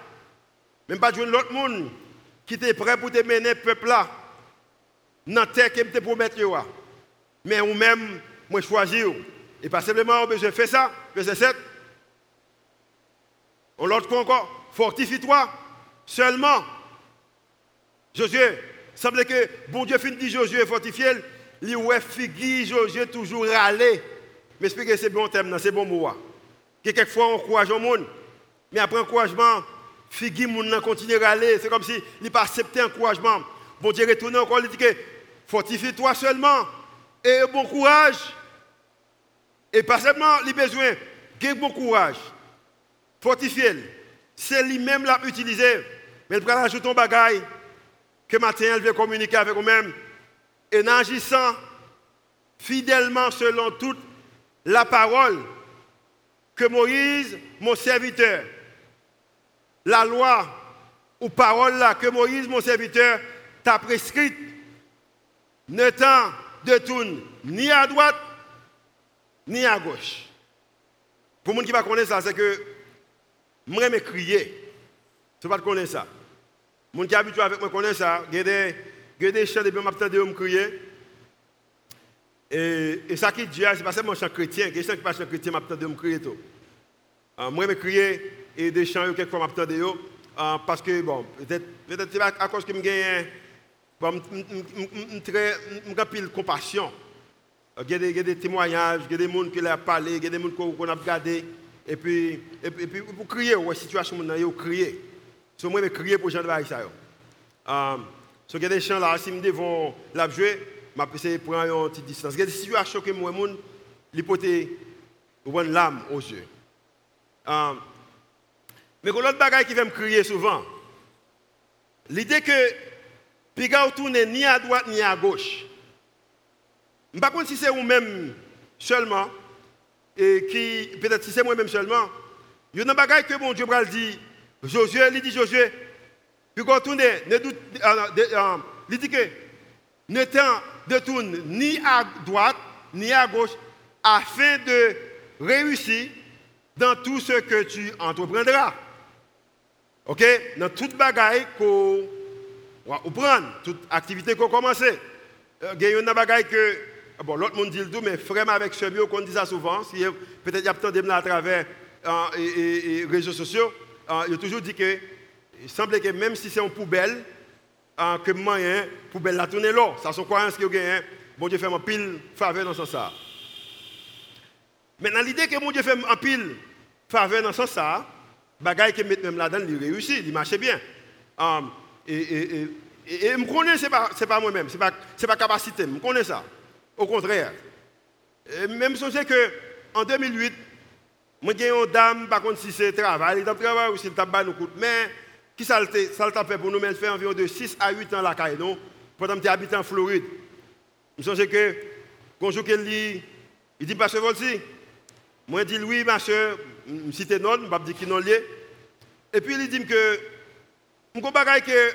Même pas de l'autre monde qui était prêt pour te mener le peuple là dans terre que me promettre. Mais vous-même, moi choisir. Et pas simplement, je fais ça, verset 7. On l'autre quoi encore Fortifie-toi seulement. Josué, semble que bon Dieu finit dit Josué fortifié, il ouais figui Josué toujours râler. Mais expliquez c'est bon thème, c'est bon mot. Que quelquefois on encourage au monde, mais après encouragement, figui moun continue à râler, c'est comme si il pas accepté encouragement. Bon Dieu retourne encore, il dit que fortifie-toi seulement et bon courage. Et pas seulement les besoins, gain bon courage. Fortifier. C'est lui-même l'a utilisé. Mais il va ajouter un bagage que matin elle veut communiquer avec vous-même. Et en agissant fidèlement selon toute la parole que Moïse, mon serviteur, la loi ou parole là que Moïse, mon serviteur, t'a prescrite, ne t'en détourne ni à droite ni à gauche. Pour les gens qui ne connaissent pas ça, c'est que moi, je crier. Tu ne connais pas ça. Les gens qui sont avec moi connaissent ça. Il y a des chants depuis que me crier. Et, ça qui dit, c'est pas seulement chant chrétien. Des chants qui ne sont pas chrétiens, je me crier. Euh, moi, je crier et des chants, quelquefois, je me euh, parce que, bon, peut-être peut à cause que je gagne, bon, je pile compassion. Il y, a des, témoignages, il y a des gens qui ont parlé, il y a des gens qu'on a regardé. Et puis, et puis, pour crier, ouais, situation, vous crier. So, moi, je crier pour les gens de ça. Um, so, il y a des gens là, si je vont la jouer, je vais prendre une petite distance. Des situations que moi, je peux une lame aux yeux. Um, mais l'autre bagaille qui va me crier souvent, l'idée que Piga tourne ni à droite ni à gauche. Je ne sais pas si c'est vous-même seulement, et qui, peut-être si c'est moi-même seulement, il y a une bagaille que mon Dieu va dire, Josué, il dit Josué, puis quand euh, euh, il dit que ne de tourner ni à droite ni à gauche afin de réussir dans tout ce que tu entreprendras. OK? Dans toute bagaille qu'on va prendre, toute activité qu'on commence. Euh, il y a une bagaille que bon, l'autre monde dit le tout, mais vraiment avec ce mieux, qu'on dit ça souvent, si peut-être il y a peut-être à travers les réseaux sociaux, il a toujours dit que il semble que même si c'est une poubelle, que moyen, poubelle la tourner là. Ça sont croyances qui ont Bon Dieu fait un pile faveur dans ce sens. Maintenant, l'idée que mon Dieu fait un pile faveur dans ce sens, bagaille que même là-dedans, il réussit, il marche bien. et, et, et, et, je connais, ce n'est pas, pas moi-même, ce n'est pas, pas capacité, je connais ça. Au contraire. même si c'est que en 2008, moi j'ai une dame, par contre, si c'est travail, il travail ou si le tabac nous coûte, mais qui ça le fait pour nous, mais elle fait environ de 6 à 8 ans la caille, non Pendant que tu en Floride. Je pense que, quand je dis, il dit, Pasteur Volsi, moi je dis oui, ma soeur, je cite non, je qu'il non lié. Et puis il dit que, je ne que,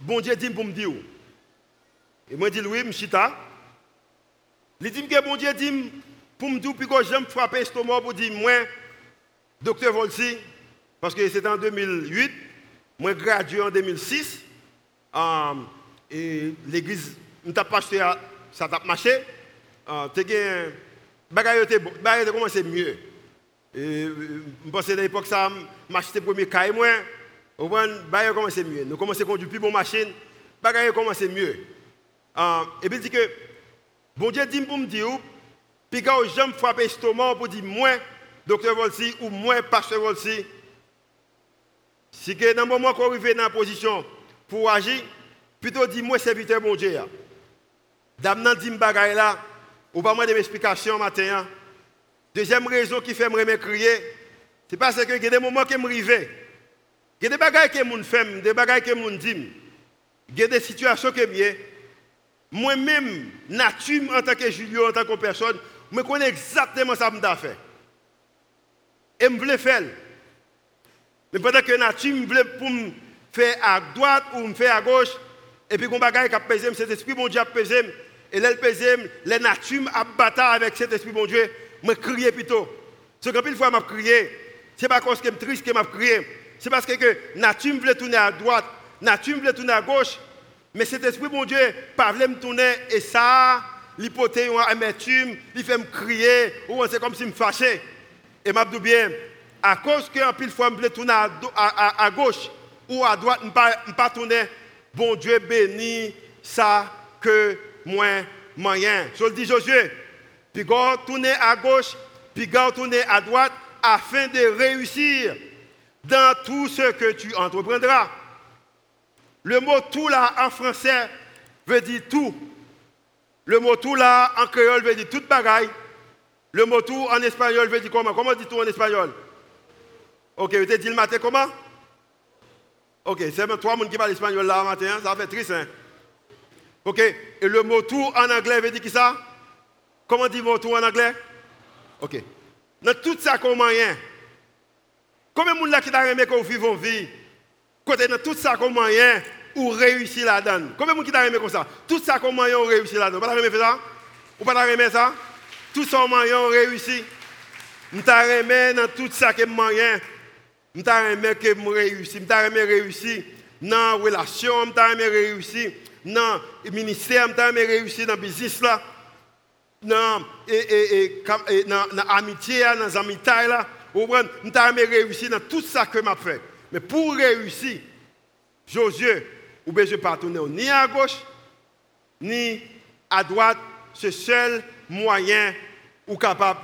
bon Dieu dit pour me dire. Et moi je dis oui, je suis il dit que bon Dieu dit pour me dire que j'aime frapper l'estomac pour dire moi, docteur Volsi, parce que c'était en 2008, moi gradué en 2006, euh, et l'église, nous pas acheté, ça t'a marché, euh, as bagaille a commencé mieux. Et je pense à l'époque, ça m'a acheté le premier cahier, moi, au moins, a commencé mieux. Nous commençons à conduire plus bonne machine, bagaille a commencé mieux. Euh, et puis il dit que Bon Dieu dit pour me dire, puis quand j'aime frapper l'estomac pour dire moi, docteur Volsi, ou moi, pasteur Volsi, si que dans le moment qu'on arrive dans la position pour agir, plutôt dit moi, serviteur bon Dieu. D'abord, dit bagaille là, ou pas moi de m'explication matin. Hein. Deuxième raison qui fait me crier, c'est parce que il y a des moments qui me arrivent. Il y a des bagailles que je fais, des bagailles que je dis. Il y a des situations que je moi-même, nature, en tant que Julio, en tant que personne, je connais exactement ce que je fait. Et je voulais faire. Mais pendant que nature me voulait pour me faire à droite ou me faire à gauche, et puis quand bagaille qui a pesé, cet esprit bon Dieu a pesé, et là, pesé, les natures a battu avec cet esprit bon Dieu, je criais plutôt. Ce que une fois, je crié, ce n'est pas parce que je triste que je crié, c'est parce que nature me voulait tourner à droite, nature me voulait tourner à gauche, mais cet esprit, mon Dieu, pas me tourner et ça, l'hypothèse, amertume, il fait me crier, ou c'est comme si me fâchait. Et m'a bien, À cause que pile fois, je tourner à, gauche ou à droite, ne pas, pas tourner. Bon Dieu bénit ça que moins moyen. Je le dis Josué. Puis tourner à gauche, puis tourner à droite, afin de réussir dans tout ce que tu entreprendras. Le mot tout là en français veut dire tout. Le mot tout là en créole veut dire toute bagaille. Le mot tout en espagnol veut dire comment? Comment dit tout en espagnol? Ok, vous avez dit le matin comment? Ok, c'est même trois personnes qui parlent espagnol là matin, hein, ça fait triste. Hein? Ok, et le mot tout en anglais veut dire qui ça? Comment dit mot tout en anglais? Ok. Dans tout ça comme moyen. Combien de là qui t'a aimé qu'on vive en vie Côté dans tout ça comme moyen ou réussir là-dedans. Combien de monde qui t'a aimé comme ça? Tout ça comme moyen ou réussir là-dedans. Pas aimé ça? Ou pas aimé ça? Tout ça comme moyen ou réussir. Je t'a aimé dans tout ça comme moyen. Je t'a aimé que je réussisse. Je t'a aimé réussir dans la relation. Je t'a aimé réussir dans le ministère. Je t'a aimé réussir dans le business là dans l'amitié, dans les amitiés, là, vous comprenez? Nous avons réussi dans tout ça que m'a fait. Mais pour réussir, Josué, ou bien je ne ni à gauche, ni à droite. C'est seul moyen ou capable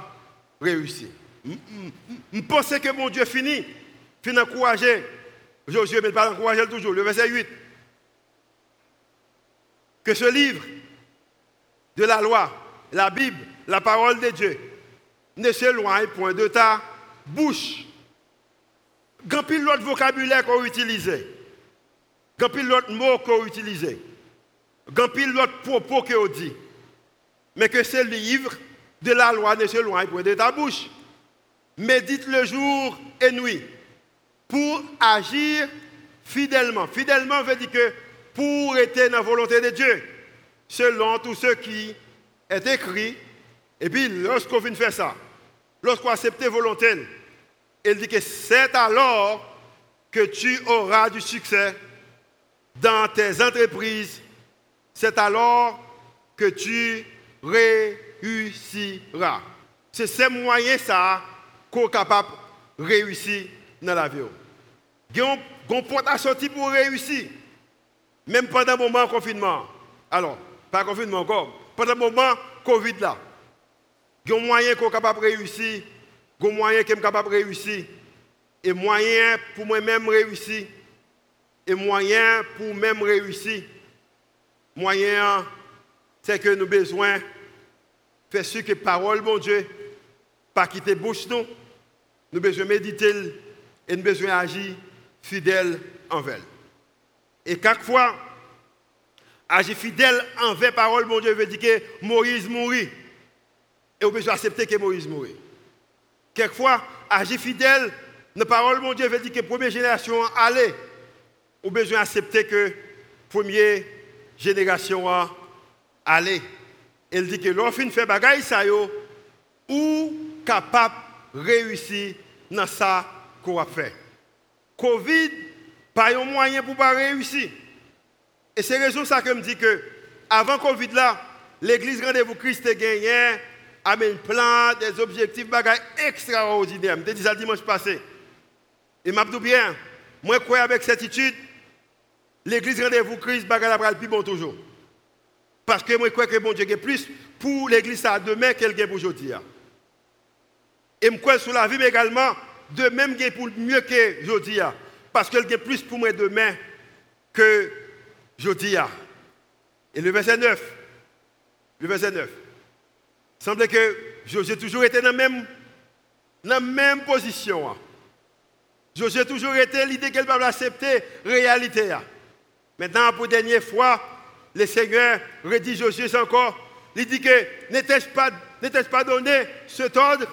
de réussir. Je pense que mon Dieu finit, finit encourager. Josué, mais pas encourager toujours. Le verset 8. Que ce livre de la loi, la Bible, la parole de Dieu, ne s'éloigne point de ta bouche. Quand l'autre vocabulaire qu'on utilise, quand pile l'autre mot qu'on utilise, quand pile l'autre propos qu'on dit, mais que ce livre de la loi ne s'éloigne point de ta bouche. Médite le jour et nuit pour agir fidèlement. Fidèlement veut dire que pour être dans la volonté de Dieu, selon tout ce qui est écrit. Et puis, lorsqu'on vient faire ça, lorsqu'on accepte volonté, il dit que c'est alors que tu auras du succès dans tes entreprises. C'est alors que tu réussiras. C'est ces moyens ça qu'on est capable de réussir dans la vie. Il y a un porte à sortir pour réussir. Même pendant le moment de confinement. Alors, pas confinement encore. Pendant le moment Covid là. Il y a un moyen qu'on est capable de réussir. Il y a un moyen qu'on est capable de réussir. Et moyen pour moi-même réussir. Et moyen pour même réussir. Moyen, c'est que nous avons besoin de faire ce que parole, mon Dieu, pas quitter bouche nous. Nous avons besoin de méditer et nous besoin d'agir fidèle envers. Et quelquefois, agir fidèle envers parole, mon Dieu, veut dire que Moïse mourit. Et on besoin d'accepter que Moïse mourit. Quelquefois, agir fidèle, la parole, mon Dieu, veut dire que la première génération allait. On besoin d'accepter que la première génération allait. Elle dit que lorsqu'on fait bagaille ça yo, ou capable de réussir dans ça qu'on a. Covid, pas un moyen pour pas réussir. Et c'est raison ça que me dit que avant Covid là, l'église rendez-vous Christ a gagné un plan, des objectifs bagaille extraordinaires. Je dit ça dimanche passé. Et m'a bien, moi crois avec certitude l'église rendez-vous Christ bagaille la plus bon toujours. Parce que moi crois que bon Dieu a plus pour l'église ça demain qu'elle pour aujourd'hui. Et je crois sur la vie mais également de même gagne pour mieux que aujourd'hui parce qu'elle gagne plus pour moi demain que aujourd'hui. Et le verset 9 le verset 9 il semble que Josué toujours été dans la même, dans même position. hein. Toujours été l'idée qu'elle va accepter réalité. hein. Maintenant, pour la dernière fois, le Seigneur redit Josué encore. Il dit que n'était-ce pas, n'était-ce pas donné cet ordre?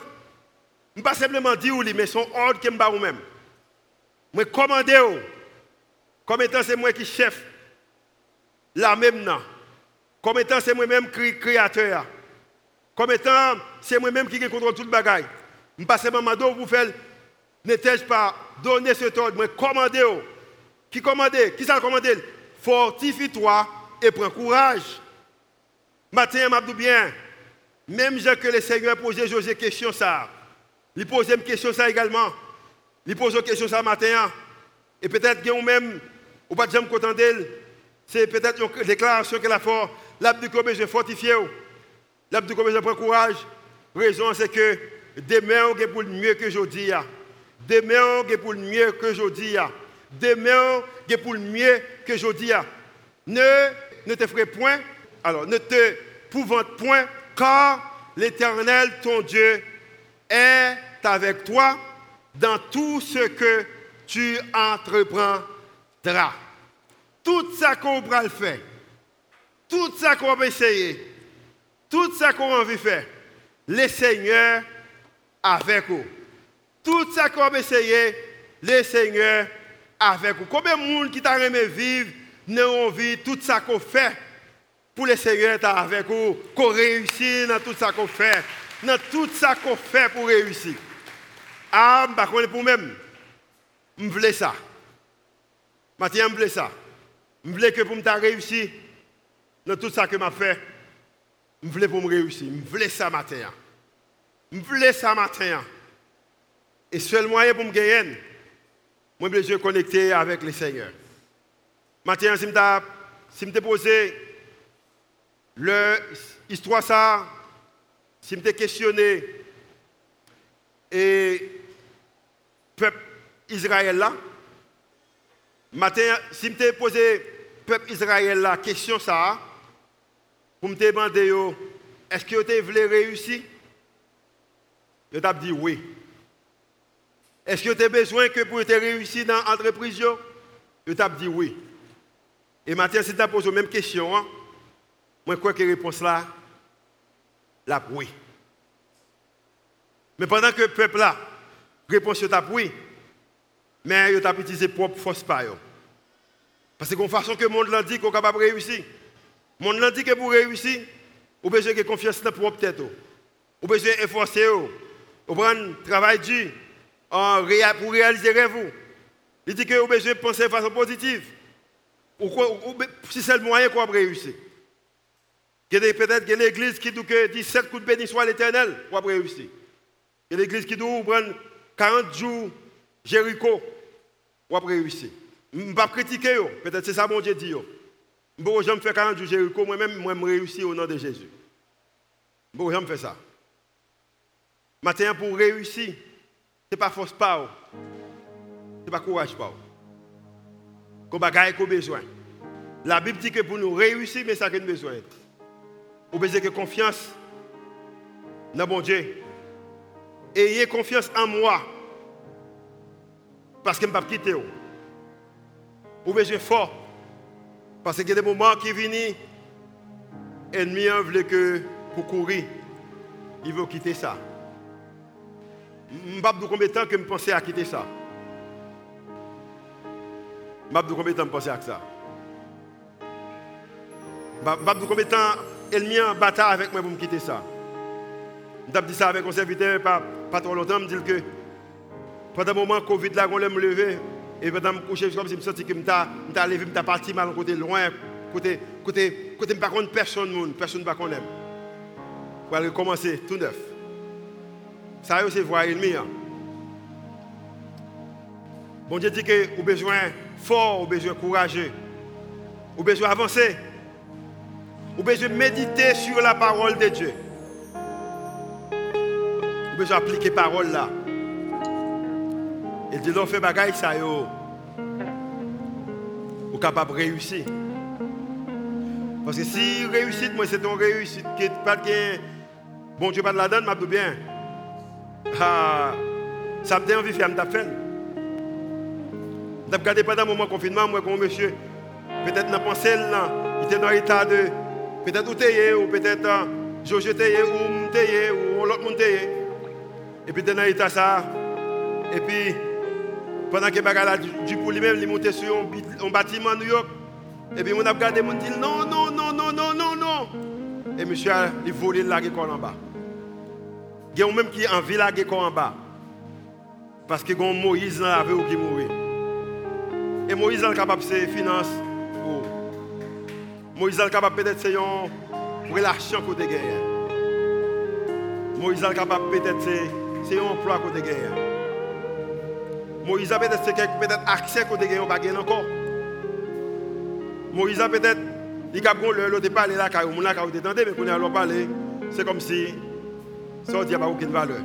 Je ne pas simplement dire oui, mais son ordre que je vais même. Je commande, comme étant c'est moi qui chef, la même non. Comme étant c'est moi-même qui créateur. Comme étant c'est moi-même qui contrôle tout le bagaille. Je ne pas seulement dire vous faire, n'était-ce pas donné cet ordre, mais commandez. Qui commande? Qui ça commande? Fortifie-toi et prends courage. Matin, m'a dit bien, même que le Seigneur posait José question ça. Il posait une question ça également. Il pose une question ce matin. Et peut-être que vous-même, ou pas jamais content d'elle. C'est peut-être une déclaration qu'elle a faite. L'abd du commun, je fortifié. L'abd du commun, je prends courage. Raison, c'est que demain, on est pour le mieux que aujourd'hui. Demain, on est pour le mieux que aujourd'hui. Demain, on est pour le mieux que aujourd'hui. Ne, ne te ferai point, alors ne te pouvante point, car l'Éternel, ton Dieu, est avec toi dans tout ce que tu entreprendras. Tout ça qu'on va le faire, tout ça qu'on va essayer, tout ça qu'on a envie de faire, le Seigneur avec vous. Tout ça qu'on va essayer, le Seigneur avec vous. Combien de monde qui t'a aimé vivre, n'a envie tout ça qu'on fait pour le Seigneur avec vous, qu'on réussit dans tout ça qu'on fait, dans tout ça qu'on fait pour réussir. Ah, je ne pour même. Je veux ça. Maintenant, je veux ça. Je veux que pour me réussir dans tout ça que je fait, je veux pour me réussir. Je veux ça matin. Je veux ça matin. Et seul moyen pour me gagner, moi, je suis connecté avec le Seigneur. Maintenant, si je me posé l'histoire, ça, si je me questionné, et peuple Israël là, si je posé peuple Israël la question ça, pour me demander, est-ce que vous voulez réussir Je t'ai dit oui. Est-ce que tu as besoin que pour te réussir dans l'entreprise Je t'ai dit oui. Et maintenant, si tu as posé la même question, hein, moi, je crois que la réponse là, la oui. Mais pendant que le peuple là, réponse est oui, mais il a utilisé propre force par. Parce que de façon que le monde l'a dit qu'on est capable de réussir. Le monde l'a dit que pour réussir, vous avez besoin de confiance dans propre tête. Vous avez besoin d'efforcer. Vous prendre travail dur pour réaliser rêve. Il dit que vous avez besoin de penser de façon positive. Ou- si c'est le moyen qu'on va réussir. Peut-être a l'église qui dit que 17 coups de béni soit l'éternel pour réussir. Il y a l'église qui dit que prendre 40 jours Jéricho pour réussir. Je ne vais pas critiquer, peut-être c'est ça mon Dieu dit. Je ne vais faire 40 jours Jéricho, moi-même, moi, je réussis au nom de Jésus. Je ne vais faire ça. Maintenant, pour réussir, ce n'est pas force pas. Ce n'est pas courage pas. Qu'on besoin. La Bible dit que pour nous réussir, mais ça a besoin. Vous besoin confiance dans mon Dieu. Ayez confiance en moi. Parce que je ne vais pas quitter. Vous besoin fort. Parce qu'il y a des moments qui viennent, l'ennemi veut que pour courir, il veut quitter ça. Je ne sais pas combien de temps que je pensais à quitter ça? Je ne sais pas combien de temps je pensais à ça? Je ne sais pas combien de temps l'ennemi en bataille avec moi pour me quitter ça. Je dit ça avec un serviteur pas, pas trop longtemps, je me dis que pendant un moment, Covid, là, on me lever, et pendant que je me coucher, comme si je me sentais que je suis levé, je suis parti mal, côté loin, côté, côté, côté, je ne personne, personne ne connaît. Pour aller recommencer tout neuf. Ça, c'est voir l'ennemi. hein. Bon Dieu dit que vous besoin fort, vous besoin courageux, vous besoin avancer, vous besoin méditer sur la parole de Dieu. Vous besoin appliquer la parole là. Et dit, l'on fait bagaille ça, yo. Vous capable de réussir. Parce que si réussite, moi, c'est ton réussite n'est pas de Bon Dieu, pas de la donne, m'a bien. Ah, ça me donne envie de faire, je fait. Je regardé pendant le moment de confinement, moi, comme monsieur, peut-être dans la pensée, là, il était dans l'état de. Peut-être où t'es, ou peut-être euh, Jojo t'es, ou t'es, ou l'autre monde t'es. Et puis, dans l'état ça. Et puis, pendant que Bagala du pour lui-même, il montait sur un, bâtiment à New York. Et puis, on a regardé, dit non, non, non, non, non, non, non. Et monsieur il volé la corps en bas. Il y a même qui envie de corps en bas. Parce que Moïse là, avait qui mourir. Et Moïse est capable de faire finance. Oh. Moïse est capable peut-être de faire une relation côté guerre. Moïse est capable peut-être de faire un emploi côté guerre. Moïse a peut-être c'est peut-être accès côté gagnant pas gagné encore. Moïse a peut-être il a bon le l'autre parler là car mon là car mais qu'on a parler c'est comme si ça dit pas aucune valeur.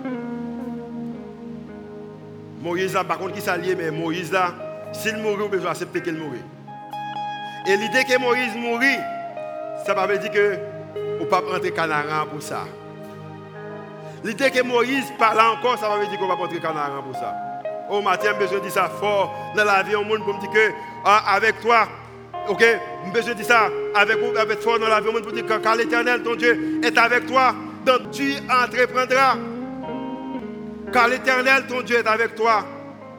Moïse là par contre qui s'allie mais Moïse là s'il mourit on peut accepter qu'il mourit. Et l'idée que Moïse mourit ça ne veut dire que on ne pas rentrer canaran pour ça. L'idée que Moïse parle encore, ça veut dire qu'on va pas rentrer canaran pour ça. Au matin, de dire ça fort dans la vie au monde pour me dire que ah, avec toi, ok, de dire ça avec, avec fort dans la vie au monde pour dire que quand l'éternel, ton Dieu, est avec toi, donc tu entreprendras. Car l'éternel, ton Dieu, est avec toi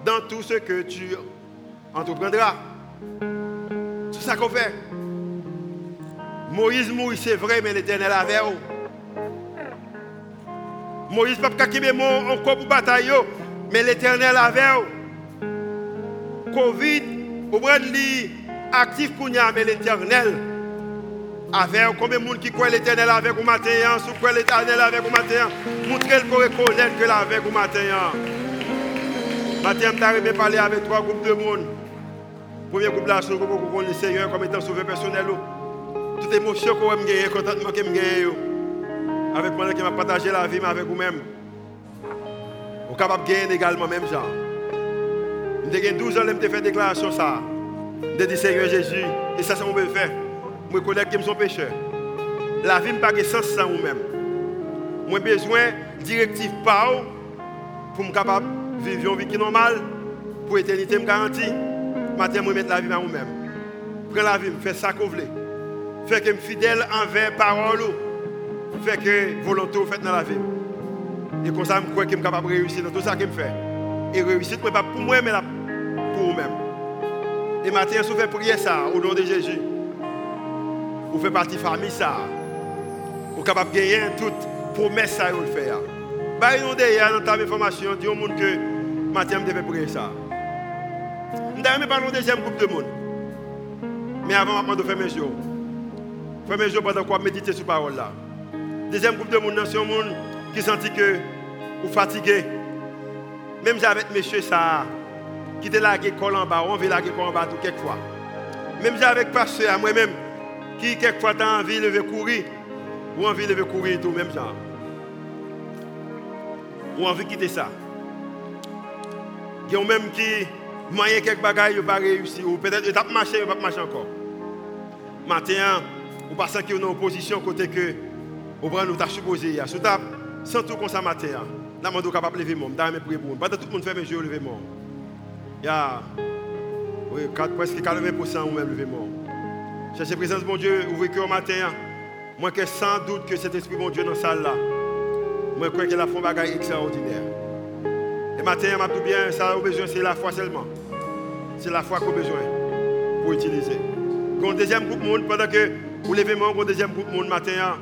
dans tout ce que tu entreprendras. Ça qu'on fait. Moïse mourit, c'est vrai, mais l'éternel avait. Moïse ne peut pas quitter encore pour bataille, mais l'éternel avait. Covid, au moins actif qu'on y a, mais l'éternel avait. eux. Combien de monde qui croit l'éternel avec vous matin, hein? vous croyez l'éternel avec vous matin, hein? montrez pour reconnaître que avec vous matin. hein? Matin, je vais parler avec trois groupes de monde. Premier groupe là, groupe qu'on le Seigneur comme étant sauveur personnel. yo. Toute émotion que vous avez, contentement que vous avez, avec moi qui m'a partagé la vie avec vous-même. Vous capable de gagner également même genre. J'ai 12 ans, je fait déclaration ça. Je dis Seigneur Jésus, et ça c'est mon faire. Je reconnais que je suis pécheur. La vie n'a pas de sens sans vous-même. J'ai besoin de directive par pour me capable vivre une vie qui est normale, pour l'éternité me garantie. Maintenant, je mettre la vie à vous-même. Prends la vie, fais ça que vous voulez. Fais que je suis fidèle envers parole. Fais que volonté faite dans la vie. Et comme ça, je crois que je suis capable de réussir dans tout ça que je fais. Et réussir, ce n'est pas pour moi, mais pour vous-même. Et maintenant, si vous faites prier ça au nom de Jésus, vous faites partie de la famille ça. Vous êtes capable de gagner toute promesse ça vous le faire. Bah, nous derrière dans ta information, dis au monde que matin, je prier ça. Nous devons parler au deuxième groupe de monde. Mais avant, je vais faire mes jours. Faire mes jours pendant quoi méditer sur la parole là. Deuxième groupe de monde, c'est un monde qui sentit que vous fatigué. Même avec monsieur ça, qui était là, qui colle en bas, on veut là, colle en bas tout quelquefois. Même avec pasteur, moi-même, qui quelquefois t'as envie de courir, ou envie de courir tout, même genre. Ou envie de quitter ça. Il y a même qui moyen quelques bagages, ils pas réussi, ou peut-être ils pas marché, ils pas marché encore. Matin, ou pas qui est en opposition côté que ou prend nous supposé. Sous table, sans tout comme ça matin. Là mon capable de lever mon, dans mes prier pour. Pas tout le monde fait mes yeux lever mon. Il y a oui, presque 80% ou même lever mon. Cherchez présence mon Dieu, ouvrez cœur matin. Moi que sans doute que cet esprit mon Dieu dans la salle là. Moi crois qu'il a fait un bagage extraordinaire. Et matin, m'a tout bien, ça a besoin c'est la foi seulement. C'est la foi qu'on a besoin pour utiliser. Un deuxième groupe de monde pendant que vous levez mon deuxième groupe de monde matin.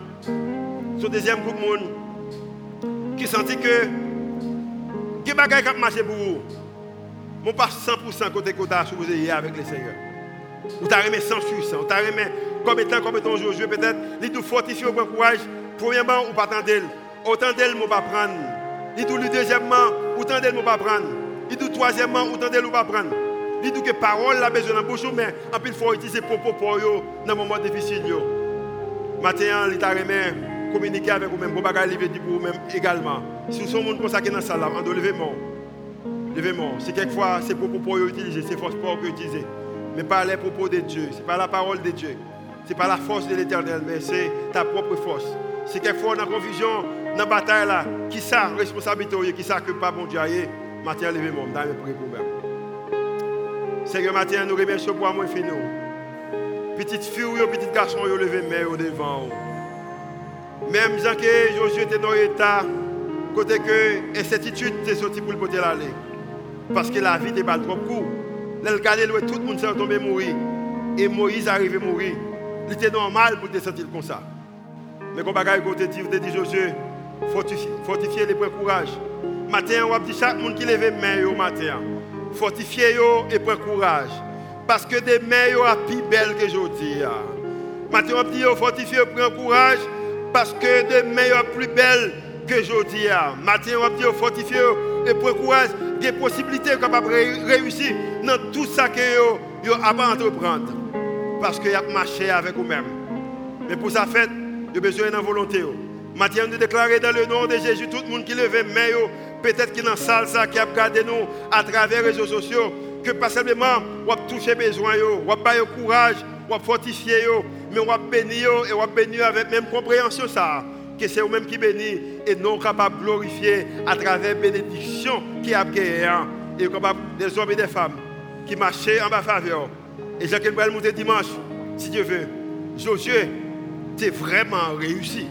Ce deuxième groupe de monde qui sentit que bagaille qui marché pour vous. Mon pas 100% côté côté supposé avec le Seigneur. Ou t'as remis 100 sur 100. Ou t'as remis comme étant comme étant Josué peut-être. Il tout fortifié au courage. Premièrement, ou pas attendre. Autant d'elle, ne pas prendre. Il le deuxièmement, autant d'elle, ne pas prendre. Il tout troisièmement, autant d'elle, ne pas prendre. Il dit que parole la besoin dans bouche mais en plus il faut utiliser propos pour yo dans moment difficile yo. Matin, il t'a communiquer avec vous-même, pour bagage livrer pour vous-même également. Si vous êtes comme ça qui est dans la salle. Lever mon. C'est quelquefois c'est propos pour utiliser, c'est force pour utiliser. Mais pas les propos de Dieu, c'est pas la parole de Dieu. C'est pas la force de l'éternel, mais c'est ta propre force. C'est quelquefois dans la confusion, dans la bataille là, qui ça, responsabilité, qui ça que pas bon Dieu aille, matin lever mon, dans le prier pour vous-même. Seigneur, matin, nous remercions pour moi fini. Petite fille petit garçon, yo levé main au devant. Même Jean que Josué était dans l'état, côté que incertitude était sorti pour le côté l'aller. Parce que la vie était pas trop court. Là, le tout le monde s'est tombé mourir. Et Moïse arrivé mourir. Il était normal pour te sentir comme ça. Mais comme bagaille côté dit, dit Josué, fortifier les points courage. Matin, on va dire chaque monde qui lève main au matin. Fortifier yo et prendre courage. Parce que des mains yo a plus belles que aujourd'hui. Matin, on fortifier et prendre courage. Parce que des mains yo a plus belles que aujourd'hui. Matin, on dire fortifier et pour courage, des possibilités de réussir dans tout ça que yo, yo a pas entreprendre. Parce que a marché avec vous-même. Mais pour ça fait, vous avez besoin de volonté. Maintenant, nous déclarer dans le nom de Jésus, tout le monde qui lève main, yo, peut-être qui dans la salle, ça, qui a regardé nous à travers les réseaux sociaux, que pas simplement, on va toucher besoin, on va pas courage, on va fortifier, yo, mais on va bénir yo, et on va bénir avec même compréhension ça que c'est vous-même qui bénit et non capable de glorifier à travers bénédiction qui a gagné hein. et capable des hommes et des femmes qui marchaient en ma faveur. Et Jacques vais monter dimanche, si Dieu veut. Josué, tu es vraiment réussi.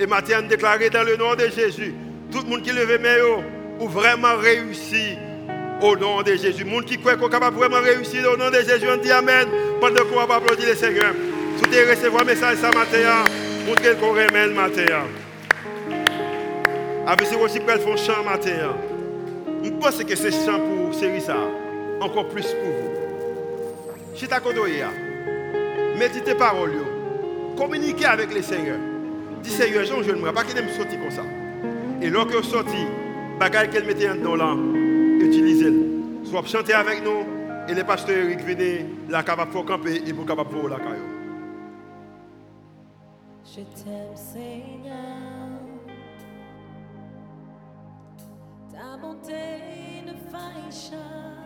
Et maintenant, déclaré dans le nom de Jésus, tout le monde qui lève main, ou vraiment réussi au nom de Jésus. Le monde qui croit qu'on est capable vraiment réussir au nom de Jésus, on dit Amen. Pendant qu'on va applaudir le Seigneur. Si tu recevoir un message ce matin, montrez qu'on remet le matin. Avec ce aussi qu'elle font chant matin. Je pense que c'est chant pour série ça. Encore plus pour vous. Je t'accorde Méditez parole. Communiquez avec le Seigneur. Dis Seigneur, je ne me pas qu'il me sortir comme ça. Et lorsque vous sortez, bagage qu'elle mettait dans là, utilisez-le. Soit chanter avec nous et les pasteurs Eric venez la capable pour camper et pour capable pour la caillou. Je t'aime Seigneur, ta bonté ne faille jamais.